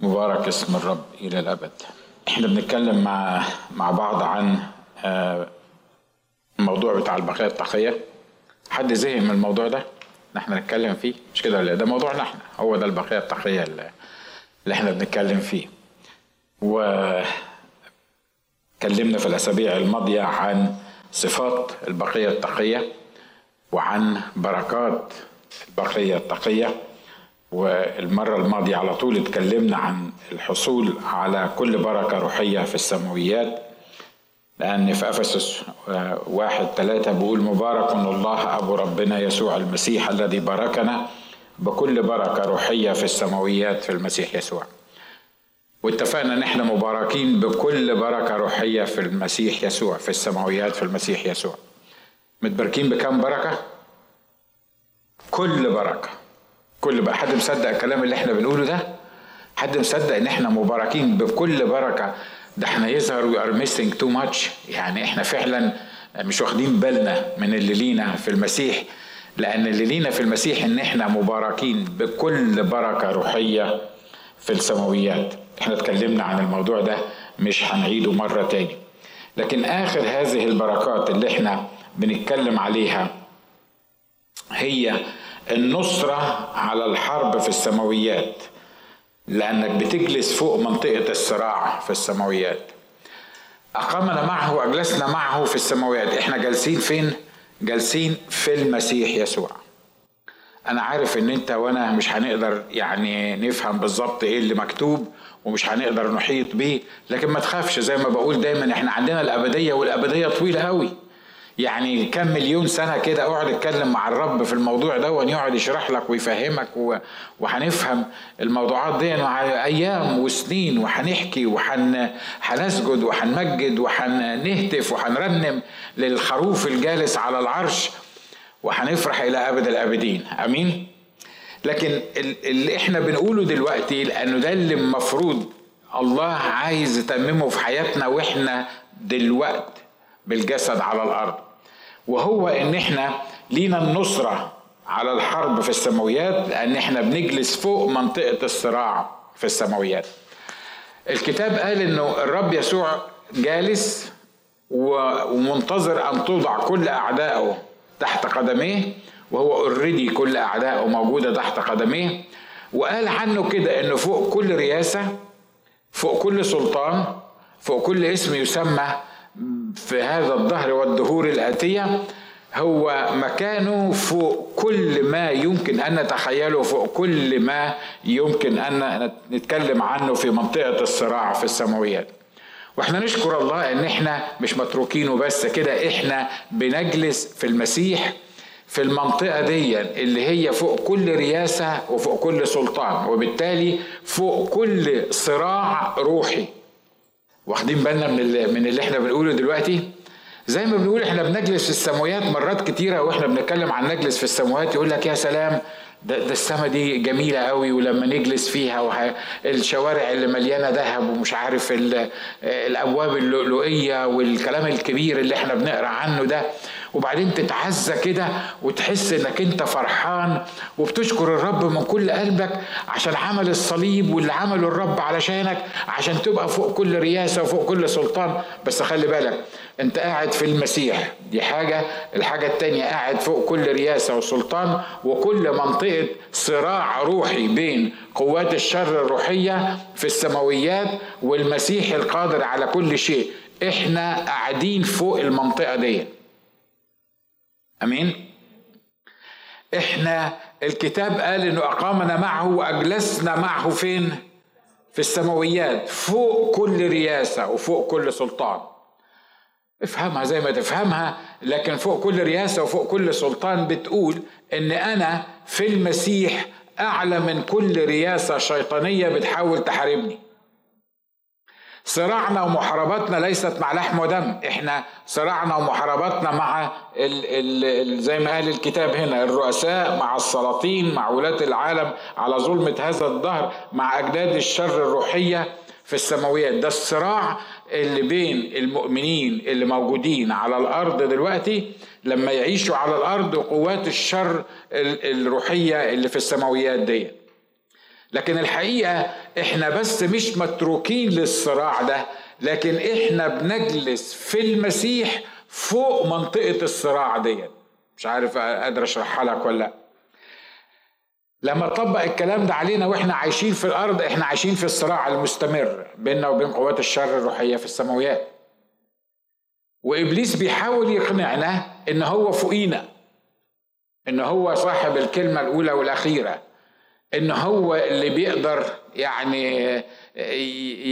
مبارك اسم الرب إلى الأبد. إحنا بنتكلم مع مع بعض عن آه، الموضوع بتاع البقيه التقيه حد زهق من الموضوع ده؟ إحنا نتكلم فيه؟ مش كده ولا إيه؟ ده موضوعنا إحنا هو ده البقيه التقيه اللي إحنا بنتكلم فيه. و اتكلمنا في الأسابيع الماضية عن صفات البقية التقيه وعن بركات البقية التقيه والمرة الماضية على طول اتكلمنا عن الحصول على كل بركة روحية في السماويات لأن في أفسس واحد ثلاثة بيقول مبارك الله أبو ربنا يسوع المسيح الذي باركنا بكل بركة روحية في السماويات في المسيح يسوع. واتفقنا إن إحنا مباركين بكل بركة روحية في المسيح يسوع في السماويات في المسيح يسوع. متباركين بكم بركة؟ كل بركة. كل بقى حد مصدق الكلام اللي إحنا بنقوله ده؟ حد مصدق ان إحنا مباركين بكل بركة؟ ده إحنا يظهر we are missing too much يعني إحنا فعلا مش واخدين بالنا من اللي لينا في المسيح لأن اللي لينا في المسيح ان إحنا مباركين بكل بركة روحية في السماويات. إحنا اتكلمنا عن الموضوع ده مش هنعيده مرة تاني. لكن آخر هذه البركات اللي إحنا بنتكلم عليها هي النصرة على الحرب في السماويات لأنك بتجلس فوق منطقة الصراع في السماويات. أقامنا معه وأجلسنا معه في السماويات. إحنا جالسين فين؟ جالسين في المسيح يسوع. أنا عارف إن أنت وأنا مش هنقدر يعني نفهم بالظبط إيه اللي مكتوب ومش هنقدر نحيط بيه لكن ما تخافش زي ما بقول دايما إحنا عندنا الأبدية والأبدية طويلة قوي. يعني كم مليون سنة كده أقعد أتكلم مع الرب في الموضوع ده يقعد يشرح لك ويفهمك. وهنفهم الموضوعات دي. مع أيام وسنين وهنحكي وهنسجد وهنمجد وهنهتف وهنرنم للخروف الجالس على العرش وهنفرح إلى أبد الأبدين. آمين؟ لكن اللي إحنا بنقوله دلوقتي لأنه ده اللي المفروض الله عايز يتممه في حياتنا وإحنا دلوقتي بالجسد على الأرض. وهو إن إحنا لينا النصرة على الحرب في السماويات لأن إحنا بنجلس فوق منطقة الصراع في السماويات. الكتاب قال إنه الرب يسوع جالس ومنتظر أن توضع كل أعدائه تحت قدميه وهو اوريدي كل أعدائه موجودة تحت قدميه. وقال عنه كده إنه فوق كل رياسة فوق كل سلطان فوق كل اسم يسمى في هذا الظهر والدهور الآتية هو مكانه فوق كل ما يمكن أن نتخيله فوق كل ما يمكن أن نتكلم عنه في منطقة الصراع في السماويات. وإحنا نشكر الله إن إحنا مش متروكينه بس كده إحنا بنجلس في المسيح في المنطقة دي اللي هي فوق كل رياسة وفوق كل سلطان وبالتالي فوق كل صراع روحي. واخدين بالنا من اللي, من اللي إحنا بنقوله دلوقتي زي ما بنقول إحنا بنجلس في السماوات مرات كتيرة وإحنا بنتكلم عن نجلس في السماوات يقول لك يا سلام ده, ده السما دي جميلة قوي ولما نجلس فيها. الشوارع اللي مليانة ذهب ومش عارف ال... الأبواب اللؤلؤية والكلام الكبير اللي إحنا بنقرأ عنه ده وبعدين تتعزى كده وتحس إنك أنت فرحان وبتشكر الرب من كل قلبك عشان عمل الصليب واللي عمله الرب علشانك عشان تبقى فوق كل رياسة وفوق كل سلطان. بس خلي بالك أنت قاعد في المسيح. دي حاجة. الحاجة التانية قاعد فوق كل رياسة وسلطان وكل منطقة صراع روحي بين قوات الشر الروحية في السماويات والمسيح القادر على كل شيء. إحنا قاعدين فوق المنطقة دي أمين؟ إحنا الكتاب قال إنه أقامنا معه وأجلسنا معه فين؟ في السماويات فوق كل رياسه وفوق كل سلطان. افهمها زي ما تفهمها لكن فوق كل رياسه وفوق كل سلطان بتقول إن أنا في المسيح أعلى من كل رياسه شيطانية بتحاول تحاربني. صراعنا ومحارباتنا ليست مع لحم ودم. إحنا صراعنا ومحارباتنا مع ال ال زي ما قال الكتاب هنا الرؤساء مع السلاطين مع ولاة العالم على ظلمة هذا الدهر مع أجداد الشر الروحية في السماويات. ده الصراع اللي بين المؤمنين اللي موجودين على الأرض دلوقتي لما يعيشوا على الأرض وقوات الشر الروحية اللي في السماويات دي لكن الحقيقة إحنا بس مش متروكين للصراع ده لكن إحنا بنجلس في المسيح فوق منطقة الصراع دي مش عارف قادر أشرحها لك ولا لأ. لما طبق الكلام ده علينا وإحنا عايشين في الأرض إحنا عايشين في الصراع المستمر بيننا وبين قوات الشر الروحية في السماويات. وإبليس بيحاول يقنعنا إن هو فوقينا إن هو صاحب الكلمة الأولى والأخيرة. إن هو اللي بيقدر يعني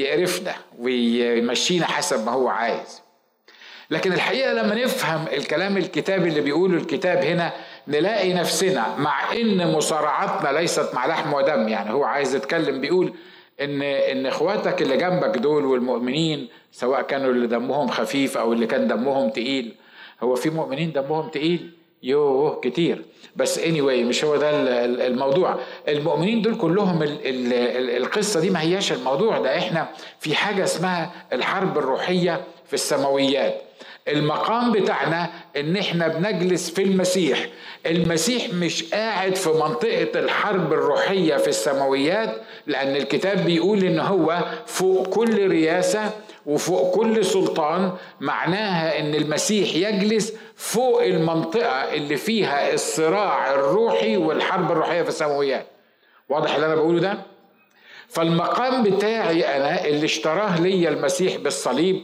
يقرفنا ويمشينا حسب ما هو عايز. لكن الحقيقة لما نفهم الكلام الكتابي اللي بيقوله الكتاب هنا نلاقي نفسنا مع إن مصارعتنا ليست مع لحم ودم. يعني هو عايز يتكلم بيقول إن إن إخواتك اللي جنبك دول والمؤمنين سواء كانوا اللي دمهم خفيف أو اللي كان دمهم تقيل هو في مؤمنين دمهم تقيل؟ يوه كتير. بس اني anyway مش هو ده الموضوع. المؤمنين دول كلهم ال ال ال القصة دي ما هياش الموضوع. ده إحنا في حاجة اسمها الحرب الروحية في السماويات. المقام بتاعنا ان إحنا بنجلس في المسيح. المسيح مش قاعد في منطقة الحرب الروحية في السماويات لأن الكتاب بيقول إن هو فوق كل رياسة وفوق كل سلطان. معناها إن المسيح يجلس فوق المنطقة اللي فيها الصراع الروحي والحرب الروحية في السماويات. واضح اللي أنا بقوله ده؟ فالمقام بتاعي أنا اللي اشتراه ليا المسيح بالصليب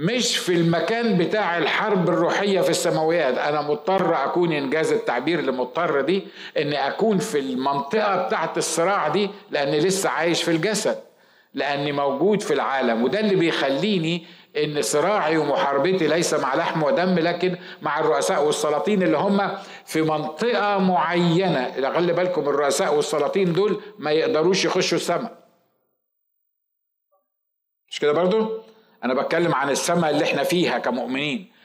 مش في المكان بتاع الحرب الروحية في السماويات. أنا مضطر أكون إنجاز التعبير لمضطر دي إني أكون في المنطقة بتاعت الصراع دي لأني لسه عايش في الجسد لأني موجود في العالم. وده اللي بيخليني إن صراعي ومحاربتي ليس مع لحم ودم لكن مع الرؤساء والسلاطين اللي هم في منطقة معينة. خلي بالكم الرؤساء والسلاطين دول ما يقدروش يخشوا السماء. مش كده برضو؟ أنا بتكلم عن السماء اللي إحنا فيها كمؤمنين.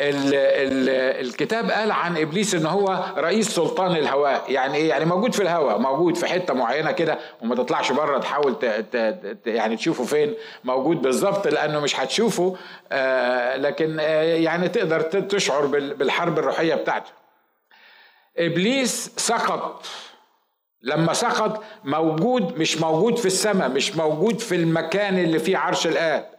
ال ال الكتاب قال عن إبليس إن هو رئيس سلطان الهواء. يعني إيه؟ يعني موجود في الهواء موجود في حتة معينة كده وما تطلعش بره تحاول ت ت يعني تشوفه فين موجود بالظبط لأنه مش هتشوفه آه لكن آه يعني تقدر تشعر بالحرب الروحية بتاعته. إبليس سقط. لما سقط موجود مش موجود في السماء مش موجود في المكان اللي فيه عرش الآب.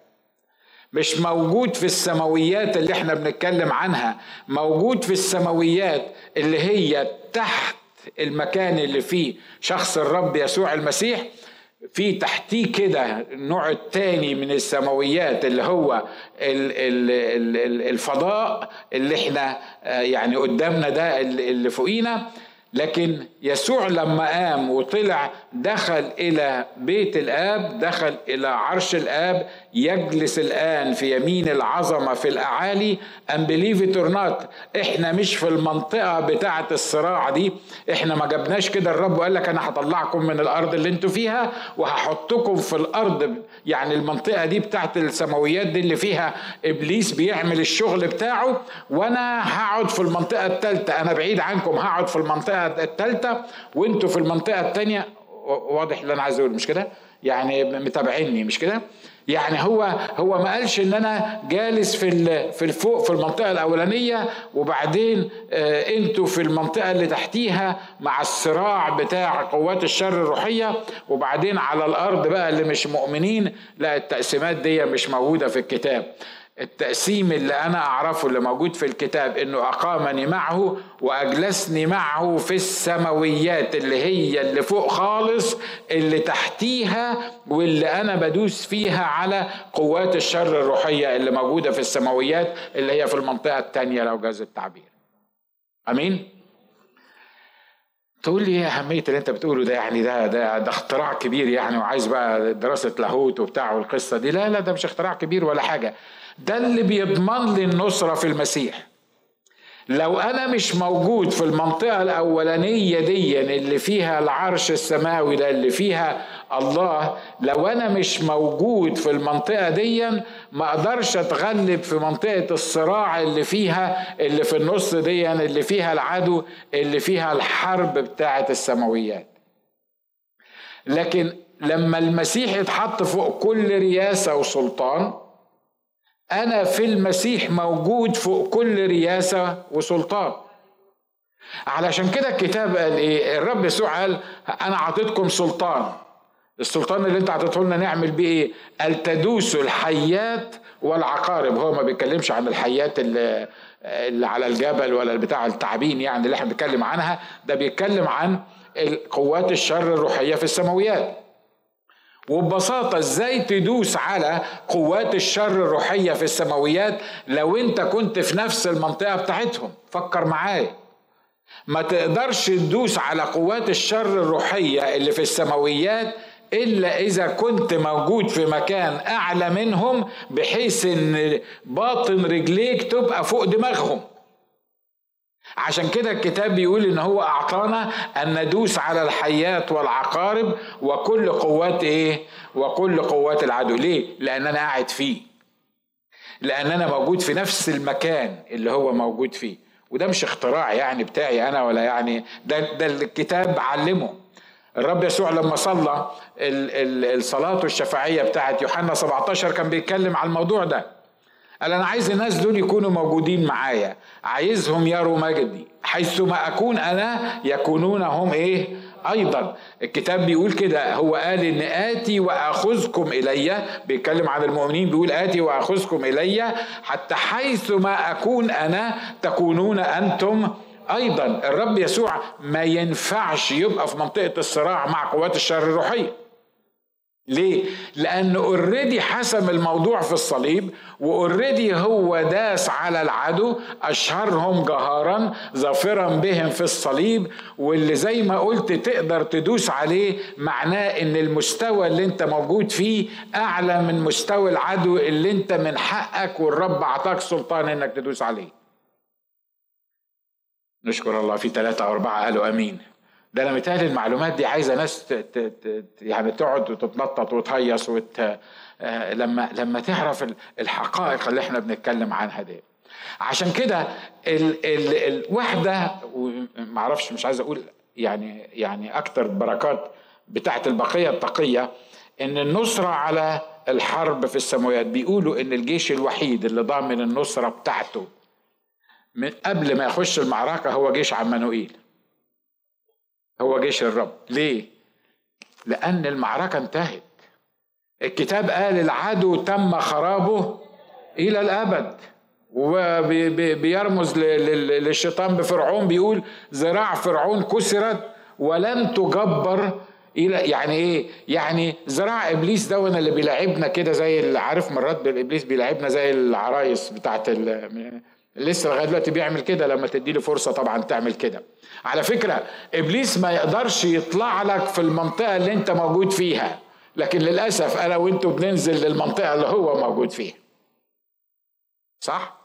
مش موجود في السماويات اللي إحنا بنتكلم عنها. موجود في السماويات اللي هي تحت المكان اللي فيه شخص الرب يسوع المسيح. في تحتيه كده النوع الثاني من السماويات اللي هو الفضاء اللي إحنا آه، يعني قدامنا ده اللي فوقينا. لكن يسوع لما قام وطلع دخل إلى بيت الآب دخل إلى عرش الآب يجلس الآن في يمين العظمة في الأعالي. ام بليف not إحنا مش في المنطقة بتاعة الصراع دي. إحنا ما جبناش كده الرب وقال لك أنا هطلعكم من الأرض اللي أنتوا فيها وهحطكم في الأرض يعني المنطقة دي بتاعه السماويات دي اللي فيها إبليس بيعمل الشغل بتاعه وأنا هقعد في المنطقة الثالثه أنا بعيد عنكم هقعد في المنطقة الثالثه وأنتوا في المنطقة الثانية واضح اللي أنا عايز أقول مش كده؟ يعني متابعيني مش كده؟ يعني هو هو ما قالش إن أنا جالس في في الفوق في المنطقة الأولانية وبعدين آه أنتوا في المنطقة اللي تحتيها مع الصراع بتاع قوات الشر الروحية وبعدين على الأرض بقى اللي مش مؤمنين لا التقسيمات دي مش موجودة في الكتاب. التقسيم اللي أنا أعرفه اللي موجود في الكتاب إنه أقامني معه وأجلسني معه في السماويات اللي هي اللي فوق خالص اللي تحتيها واللي أنا بدوس فيها على قوات الشر الروحية اللي موجودة في السماويات اللي هي في المنطقة الثانية لو جاز التعبير. آمين؟ تقول لي إيه أهمية اللي أنت بتقوله ده؟ يعني ده ده ده اختراع كبير يعني وعايز بقى دراسة لاهوت وبتاع والقصة دي. لا لا ده مش اختراع كبير ولا حاجة. ده اللي بيضمن لي النصرة في المسيح. لو أنا مش موجود في المنطقة الأولانية دي اللي فيها العرش السماوي ده اللي فيها الله لو أنا مش موجود في المنطقة دي ما أقدرش أتغلب في منطقة الصراع اللي فيها اللي في النص دي اللي فيها العدو اللي فيها الحرب بتاعة السماويات. لكن لما المسيح اتحط فوق كل رياسة وسلطان أنا في المسيح موجود فوق كل رياسة وسلطان. علشان كده الكتاب قال إيه؟ الرب يسوع قال أنا أعطيتكم سلطان. السلطان اللي أنت أعطيته لنا نعمل بيه إيه؟ قال تدوسوا الحيات والعقارب. هو ما بيتكلمش عن الحيات اللي, اللي على الجبل ولا بتاع التعابين يعني اللي إحنا بنتكلم عنها. ده بيتكلم عن قوات الشر الروحية في السماويات. وببساطة إزاي تدوس على قوات الشر الروحية في السماويات لو أنت كنت في نفس المنطقة بتاعتهم؟ فكر معايا. ما تقدرش تدوس على قوات الشر الروحية اللي في السماويات إلا إذا كنت موجود في مكان أعلى منهم بحيث إن باطن رجليك تبقى فوق دماغهم. عشان كده الكتاب بيقول إن هو أعطانا ان ندوس على الحيات والعقارب وكل قوات إيه؟ وكل قوات العدو. ليه؟ لأن أنا قاعد فيه. لأن أنا موجود في نفس المكان اللي هو موجود فيه. وده مش اختراع يعني بتاعي أنا ولا يعني ده ده الكتاب علمه. الرب يسوع لما صلى الصلاة الشفاعية بتاعت يوحنا 17 كان بيتكلم على الموضوع ده. قال أنا عايز الناس دول يكونوا موجودين معايا. عايزهم يروا مجدي. حيثما أكون أنا يكونون هم إيه؟ أيضا. الكتاب بيقول كده هو قال إن آتي وأخذكم إلي. بيتكلم عن المؤمنين بيقول آتي وأخذكم إلي حتى حيثما أكون أنا تكونون أنتم أيضا. الرب يسوع ما ينفعش يبقى في منطقة الصراع مع قوات الشر الروحية. ليه؟ لأنه already حسم الموضوع في الصليب و already هو داس على العدو أشهرهم جهارا ظافرا بهم في الصليب واللي زي ما قلت تقدر تدوس عليه معناه إن المستوى اللي أنت موجود فيه أعلى من مستوى العدو اللي أنت من حقك والرب أعطاك سلطان إنك تدوس عليه. نشكر الله في ثلاثة أو أربعة قالوا أمين. ده أنا متهيألي المعلومات دي عايزة ناس ت... ت... ت... يعني تقعد وتتنطط وتهيص وت... آه، لما لما تعرف الحقائق اللي إحنا بنتكلم عنها دي. عشان كده ال... ال... الوحدة معرفش مش عايز أقول يعني يعني أكتر بركات بتاعت البقية التقية إن النصرة على الحرب في السماوات بيقولوا إن الجيش الوحيد اللي ضامن النصرة بتاعته من قبل ما يخش المعركة هو جيش عمانوئيل هو جيش الرب. ليه؟ لأن المعركة انتهت. الكتاب قال العدو تم خرابه إلى الأبد. وبيرمز للشيطان بفرعون بيقول ذراع فرعون كسرت ولن تجبر إلى يعني إيه؟ يعني ذراع إبليس ده اللي بيلعبنا كده زي اللي عارف مرات إبليس بيلعبنا زي العرايس بتاعت لسه لغاية دلوقتي بيعمل كده لما تدي له فرصة طبعا تعمل كده. على فكرة إبليس ما يقدرش يطلع لك في المنطقة اللي أنت موجود فيها. لكن للأسف أنا وانتوا بننزل للمنطقة اللي هو موجود فيها. صح؟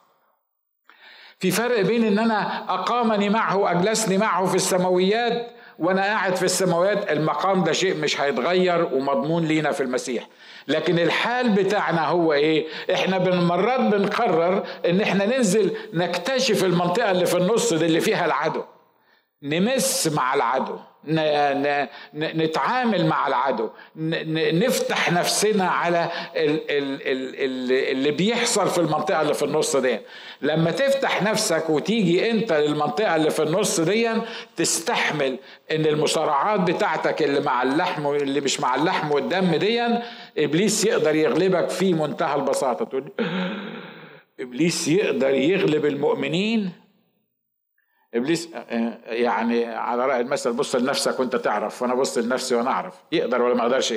في فرق بين إن أنا أقامني معه اجلسني معه في السماويات وأنا قاعد في السماوات المقام ده شيء مش هيتغير ومضمون لينا في المسيح. لكن الحال بتاعنا هو إيه؟ إحنا مرات بنقرر إن إحنا ننزل نكتشف المنطقة اللي في النص دي اللي فيها العدو. نمس مع العدو. نتعامل مع العدو. نفتح نفسنا على اللي بيحصل في المنطقة اللي في النص دي. لما تفتح نفسك وتيجي انت للمنطقة اللي في النص دي تستحمل ان المصارعات بتاعتك اللي مع اللحم واللي مش مع اللحم والدم دي إبليس يقدر يغلبك في منتهى البساطة. تقول إبليس يقدر يغلب المؤمنين إبليس يعني على رأي المثل بص لنفسك وأنت تعرف وأنا بص لنفسي وأنا أعرف. يقدر ولا ما يقدرش؟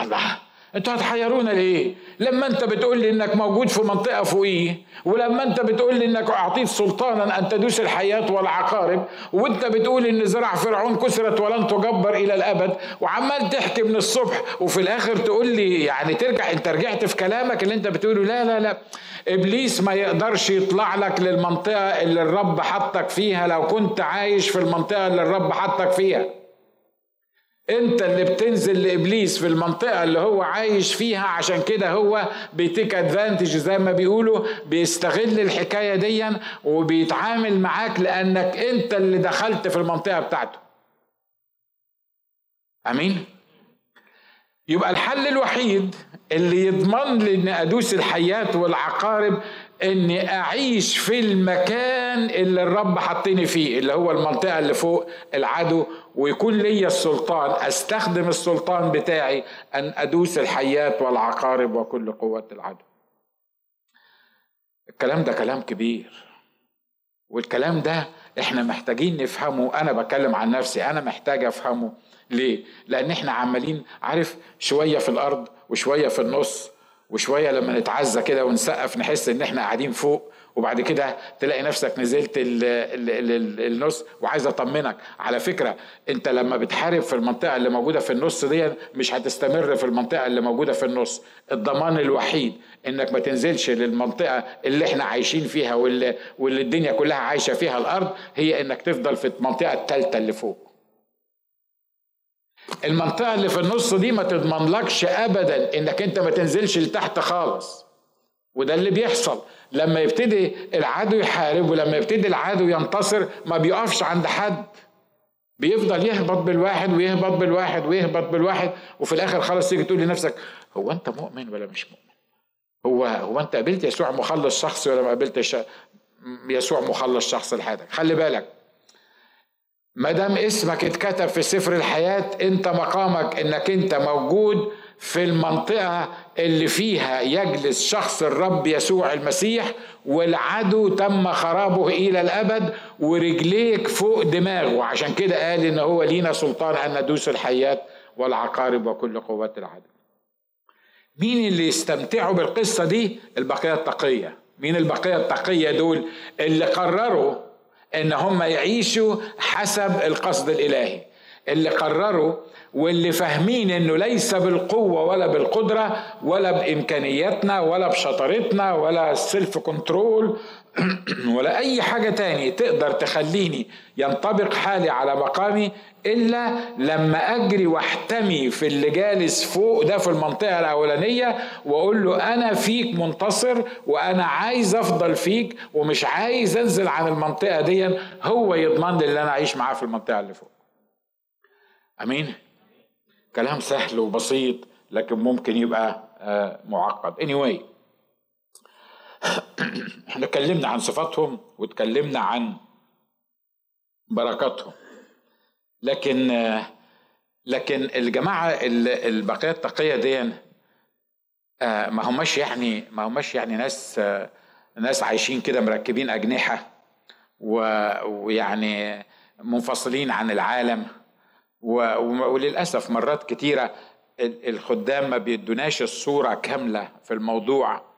الله أنتوا هتحيرونا ليه؟ لما أنت بتقول لي إنك موجود في منطقة فوقيه ولما أنت بتقول لي إنك أعطيت سلطانا أن تدوس الحياة والعقارب وأنت بتقول إن زراع فرعون كسرت ولن تجبر إلى الأبد وعمال تحكي من الصبح وفي الآخر تقول لي يعني ترجع أنت رجعت في كلامك اللي أنت بتقوله. لا لا لا. إبليس ما يقدرش يطلع لك للمنطقة اللي الرب حطك فيها لو كنت عايش في المنطقة اللي الرب حطك فيها. أنت اللي بتنزل لإبليس في المنطقة اللي هو عايش فيها عشان كده هو بيتيك ادفانتج زي ما بيقولوا بيستغل الحكاية دي وبيتعامل معاك لأنك أنت اللي دخلت في المنطقة بتاعته. آمين؟ يبقى الحل الوحيد اللي يضمن لي ان أدوس الحيات والعقارب إني أعيش في المكان اللي الرب حطني فيه اللي هو المنطقة اللي فوق العدو ويكون لي السلطان أستخدم السلطان بتاعي أن أدوس الحيات والعقارب وكل قوات العدو. الكلام ده كلام كبير والكلام ده إحنا محتاجين نفهمه. أنا بتكلم عن نفسي أنا محتاج أفهمه. ليه؟ لأن إحنا عمالين عارف شوية في الأرض وشوية في النص وشوية لما نتعزى كده ونسقف نحس إن إحنا قاعدين فوق وبعد كده تلاقي نفسك نزلت ال ال ال النص وعايز أطمنك. على فكرة أنت لما بتحارب في المنطقة اللي موجودة في النص دي مش هتستمر في المنطقة اللي موجودة في النص. الضمان الوحيد إنك ما تنزلش للمنطقة اللي إحنا عايشين فيها واللي, واللي الدنيا كلها عايشة فيها الأرض هي إنك تفضل في المنطقة الثالثه اللي فوق. المنطقة اللي في النص دي ما تضمنلكش أبدا إنك أنت ما تنزلش لتحت خالص. وده اللي بيحصل. لما يبتدي العدو يحارب ولما يبتدي العدو ينتصر ما بيقفش عند حد. بيفضل يهبط بالواحد ويهبط بالواحد ويهبط بالواحد وفي الآخر خلاص تيجي تقول لنفسك هو أنت مؤمن ولا مش مؤمن؟ هو هو أنت قابلت يسوع مخلص شخصي ولا ما قابلتش يسوع مخلص شخص لحياتك؟ خلي بالك. ما دام اسمك اتكتب في سفر الحياة انت مقامك انك انت موجود في المنطقة اللي فيها يجلس شخص الرب يسوع المسيح والعدو تم خرابه إلى الأبد ورجليك فوق دماغه. عشان كده قال إن هو لينا سلطان أن ندوس الحيات والعقارب وكل قوات العدو. مين اللي يستمتعوا بالقصة دي؟ البقية التقية. مين البقية التقية دول؟ اللي قرروا إن هم يعيشوا حسب القصد الإلهي. اللي قرروا واللي فاهمين إنه ليس بالقوة ولا بالقدرة ولا بإمكانياتنا ولا بشطارتنا ولا السيلف كنترول ولا أي حاجة تاني تقدر تخليني ينطبق حالي على مقامي إلا لما أجري وأحتمي في اللي جالس فوق ده في المنطقة الأولانية وأقول له أنا فيك منتصر وأنا عايز أفضل فيك ومش عايز أنزل عن المنطقة دي هو يضمن لي اللي أنا أعيش معاه في المنطقة اللي فوق. آمين؟ كلام سهل وبسيط لكن ممكن يبقى آه، معقد. Anyway. إحنا اتكلمنا عن صفاتهم واتكلمنا عن بركاتهم. لكن آه، لكن الجماعة البقية التقية دي آه، ما هماش يعني ما هماش يعني ناس ناس عايشين كده مركبين أجنحة ويعني منفصلين عن العالم. وللأسف مرات كتيرة الخدام ما بيدوناش الصورة كاملة في الموضوع.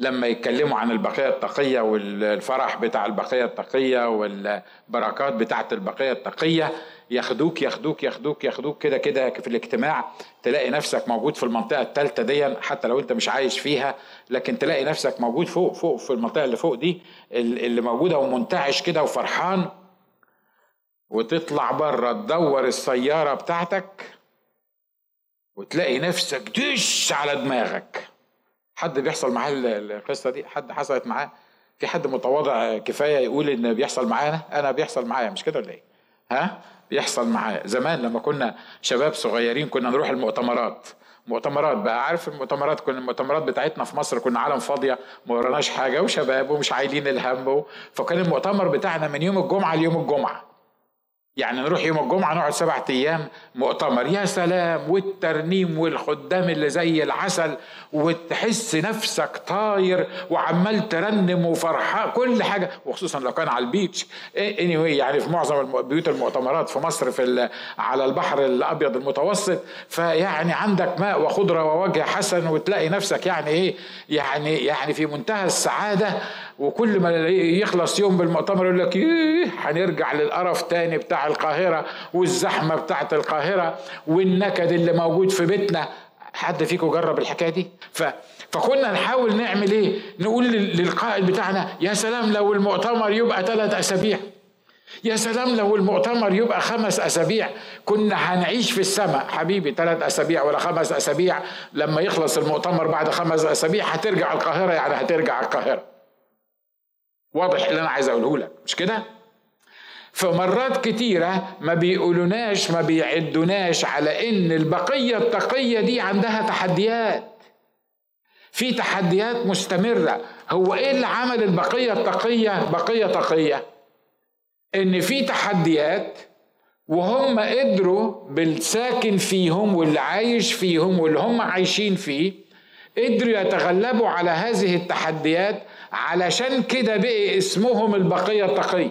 لما يتكلموا عن البقية التقيه والفرح بتاع البقية التقيه والبركات بتاعة البقية التقيه ياخدوك ياخدوك ياخدوك ياخدوك كده كده في الاجتماع تلاقي نفسك موجود في المنطقة الثالثه دي حتى لو انت مش عايش فيها لكن تلاقي نفسك موجود فوق فوق في المنطقة اللي فوق دي اللي موجودة ومنتعش كده وفرحان وتطلع بره تدور السيارة بتاعتك وتلاقي نفسك دش على دماغك. حد بيحصل معاه القصة دي؟ حد حصلت معاه؟ في حد متواضع كفاية يقول إن بيحصل معانا؟ أنا بيحصل معايا مش كده ولا إيه؟ ها؟ بيحصل معايا. زمان لما كنا شباب صغيرين كنا نروح المؤتمرات. مؤتمرات بقى عارف المؤتمرات؟ كنا المؤتمرات بتاعتنا في مصر كنا عالم فاضية ما وراناش حاجة وشباب ومش عايلين الهم فكان المؤتمر بتاعنا من يوم الجمعة ليوم الجمعة. يعني نروح يوم الجمعة نقعد سبعة أيام مؤتمر يا سلام! والترنيم والخدام اللي زي العسل وتحس نفسك طاير وعمال ترنم وفرحان كل حاجة وخصوصا لو كان على البيتش. anyway يعني في معظم بيوت المؤتمرات في مصر في على البحر الأبيض المتوسط فيعني عندك ماء وخضرة ووجه حسن وتلاقي نفسك يعني إيه يعني يعني في منتهى السعادة. وكل ما يخلص يوم بالمؤتمر يقول لك إيه هنرجع للقرف تاني بتاع القاهرة والزحمة بتاعت القاهرة والنكد اللي موجود في بيتنا. حد فيكم جرب الحكاية دي؟ ف... فكنا نحاول نعمل إيه؟ نقول للقائد بتاعنا يا سلام لو المؤتمر يبقى ثلاث أسابيع. يا سلام لو المؤتمر يبقى خمس أسابيع. كنا هنعيش في السماء. حبيبي ثلاث أسابيع ولا خمس أسابيع. لما يخلص المؤتمر بعد خمس أسابيع هترجع القاهرة. يعني هترجع القاهرة. واضح اللي أنا عايز أقوله لك مش كده؟ فمرات كتيرة ما بيقولوناش ما بيعدوناش على إن البقية التقية دي عندها تحديات. في تحديات مستمرة. هو إيه اللي عمل البقية التقية بقية تقية؟ إن في تحديات وهم قدروا بالساكن فيهم واللي عايش فيهم واللي هم عايشين فيه قدروا يتغلبوا على هذه التحديات علشان كده بقي اسمهم البقية التقية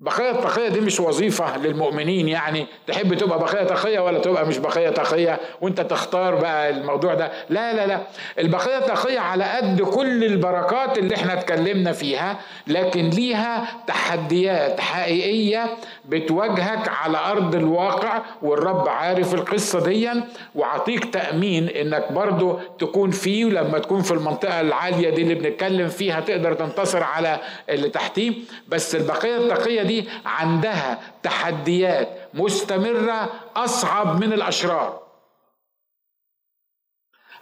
بقية تقية دي مش وظيفة للمؤمنين يعني. تحب تبقى بقية تقية ولا تبقى مش بقية تقية؟ وانت تختار بقى الموضوع ده. لا لا لا. البقية تقية على قد كل البركات اللي إحنا اتكلمنا فيها لكن ليها تحديات حقيقية بتواجهك على أرض الواقع والرب عارف القصة دي وعطيك تأمين إنك برضو تكون فيه ولما تكون في المنطقة العالية دي اللي بنتكلم فيها تقدر تنتصر على اللي تحتيه. بس البقية التقية دي عندها تحديات مستمرة أصعب من الأشرار.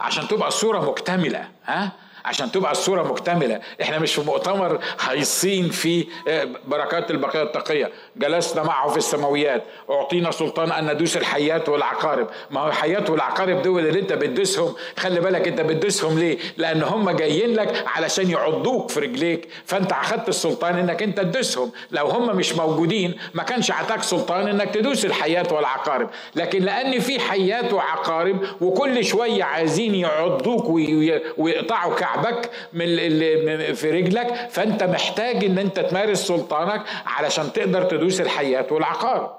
عشان تبقى الصورة مكتملة ها؟ عشان تبقى الصورة مكتملة. إحنا مش في مؤتمر هيصين في آه، بركات البقيه التقية. جلسنا معه في السماويات. أعطينا سلطان أن ندوس الحيات والعقارب. ما هو الحيات والعقارب دول اللي أنت بتدوسهم. خلي بالك أنت بتدوسهم ليه؟ لأن هم جايين لك علشان يعضوك في رجليك. فأنت اخدت السلطان إنك أنت تدوسهم. لو هم مش موجودين ما كانش عطاك سلطان إنك تدوس الحيات والعقارب. لكن لأن في حيات وعقارب وكل شوية عايزين يعضوك ويقطعوا كعب كعبك من في رجلك فأنت محتاج إن أنت تمارس سلطانك علشان تقدر تدوس الحيات والعقارب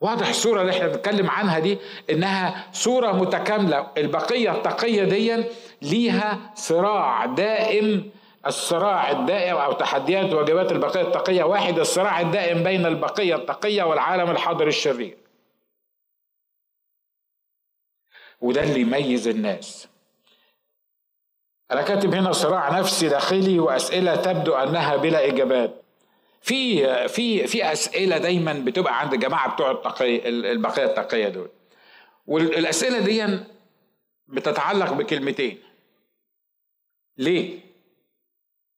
واضح الصورة اللي إحنا بنتكلم عنها دي إنها صورة متكاملة. البقية التقية دي ليها صراع دائم. الصراع الدائم أو تحديات واجبات البقية التقية. واحد الصراع الدائم بين البقية التقية والعالم الحاضر الشرير. وده اللي يميز الناس. أنا كاتب هنا صراع نفسي داخلي وأسئلة تبدو أنها بلا إجابات في في في أسئلة دايما بتبقى عند الجماعة بتوع التقية البقية التقية دول والأسئلة دي بتتعلق بكلمتين ليه؟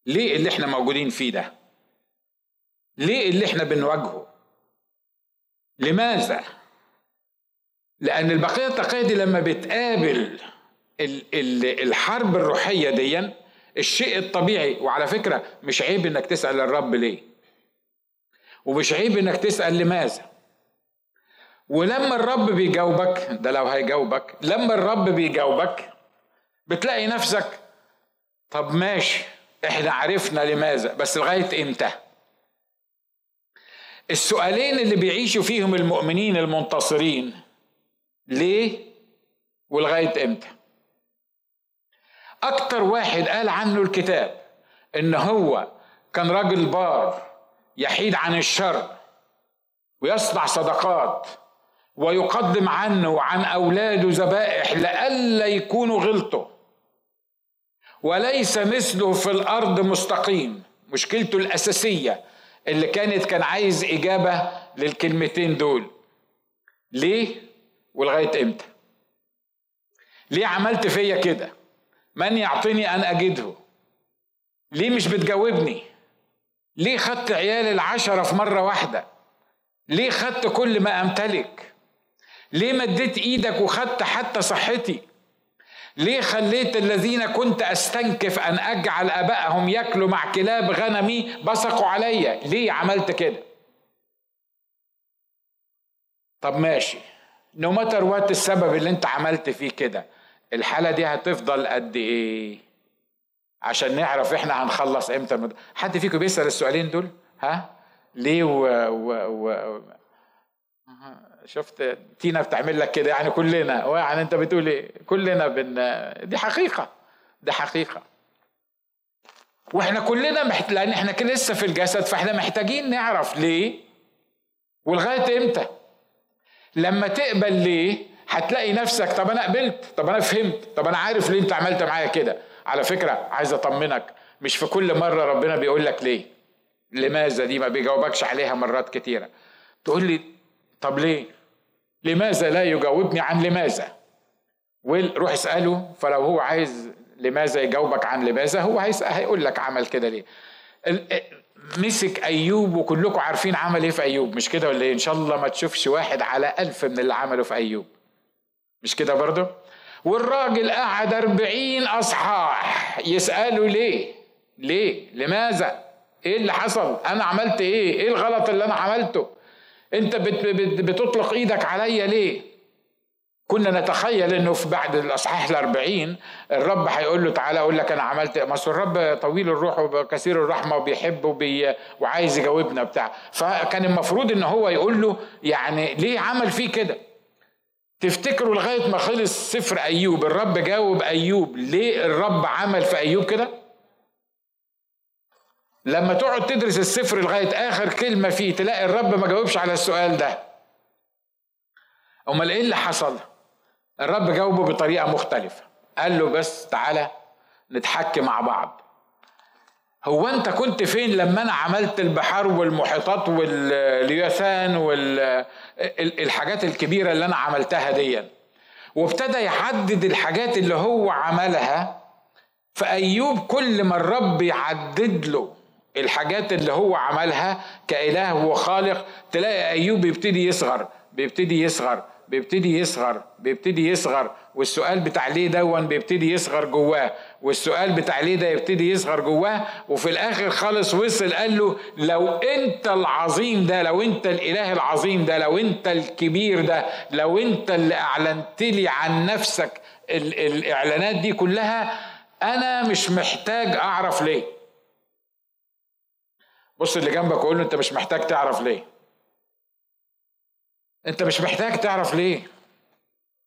ليه اللي إحنا موجودين فيه ده؟ ليه اللي إحنا بنواجهه؟ لماذا؟ لأن البقية التقية دي لما بتقابل الحرب الروحية دي الشيء الطبيعي. وعلى فكرة مش عيب إنك تسأل الرب ليه. ومش عيب إنك تسأل لماذا. ولما الرب بيجاوبك ده لو هيجاوبك لما الرب بيجاوبك بتلاقي نفسك طب ماشي إحنا عرفنا لماذا بس لغاية إمتى؟ السؤالين اللي بيعيشوا فيهم المؤمنين المنتصرين ليه؟ ولغاية إمتى؟ أكتر واحد قال عنه الكتاب إن هو كان راجل بار يحيد عن الشر ويصنع صدقات ويقدم عنه وعن أولاده ذبائح لئلا يكونوا غلطوا وليس مثله في الأرض مستقيم. مشكلته الأساسية اللي كانت كان عايز إجابة للكلمتين دول. ليه؟ ولغاية إمتى؟ ليه عملت فيا كده؟ من يعطيني أن أجده؟ ليه مش بتجاوبني؟ ليه خدت عيال العشرة في مرة واحدة؟ ليه خدت كل ما أمتلك؟ ليه مديت إيدك وخدت حتى صحتي؟ ليه خليت الذين كنت أستنكف أن أجعل أبائهم ياكلوا مع كلاب غنمي بصقوا عليا؟ ليه عملت كده؟ طب ماشي. no matter what السبب اللي انت عملت فيه كده الحالة دي هتفضل قد إيه؟ عشان نعرف إحنا هنخلص إمتى المد... حد فيكم بيسأل السؤالين دول؟ ها؟ ليه و, و... و... شفت تينا بتعمل لك كده يعني كلنا. يعني أنت بتقول إيه؟ كلنا بن دي حقيقة. دي حقيقة. وإحنا كلنا محت... لأن إحنا لسه في الجسد فإحنا محتاجين نعرف ليه. ولغاية إمتى؟ لما تقبل ليه؟ هتلاقي نفسك طب أنا قبلت طب أنا فهمت طب أنا عارف ليه أنت عملت معايا كده. على فكرة عايز أطمنك مش في كل مرة ربنا بيقول لك ليه. لماذا دي ما بيجاوبكش عليها مرات كتيرة. تقول لي طب ليه؟ لماذا لا يجاوبني عن لماذا؟ روح اسأله فلو هو عايز لماذا يجاوبك عن لماذا هو هيقول لك عمل كده ليه. مسك أيوب وكلكم عارفين عمل إيه في أيوب مش كده ولا إيه؟ إن شاء الله ما تشوفش واحد على ألف من اللي عمله في أيوب. مش كده برضه والراجل قعد أربعين أصحاح. يسأله ليه؟ ليه؟ لماذا؟ إيه اللي حصل؟ أنا عملت إيه؟ إيه الغلط اللي أنا عملته؟ أنت بت بت بتطلق إيدك عليا ليه؟ كنا نتخيل إنه في بعد الأصحاح الأربعين الرب هيقول له تعالى أقول لك أنا عملت ما الرب طويل الروح وكثير الرحمة وبيحب وبي وعايز يجاوبنا بتاع. فكان المفروض إن هو يقول له يعني ليه عمل فيه كده؟ تفتكروا لغاية ما خلص سفر أيوب الرب جاوب أيوب ليه الرب عمل في أيوب كده؟ لما تقعد تدرس السفر لغاية آخر كلمة فيه تلاقي الرب ما جاوبش على السؤال ده. أمال إيه اللي حصل؟ الرب جاوبه بطريقة مختلفة. قال له بس تعالى نتحكي مع بعض. هو انت كنت فين لما أنا عملت البحار والمحيطات واللياثان والحاجات الكبيرة اللي أنا عملتها دي؟ وابتدى يحدد الحاجات اللي هو عملها فأيوب كل ما الرب يعدد له الحاجات اللي هو عملها كإله وخالق تلاقي أيوب بيبتدي يصغر بيبتدي يصغر بيبتدي يصغر بيبتدي يصغر والسؤال بتاع ليه دون بيبتدي يصغر جواه. والسؤال بتاع ليه ده يبتدي يصغر جواه وفي الآخر خالص وصل قال له لو أنت العظيم ده لو أنت الإله العظيم ده لو أنت الكبير ده لو أنت اللي أعلنت لي عن نفسك الإعلانات دي كلها أنا مش محتاج أعرف ليه. بص اللي جنبك وقول له أنت مش محتاج تعرف ليه. أنت مش محتاج تعرف ليه.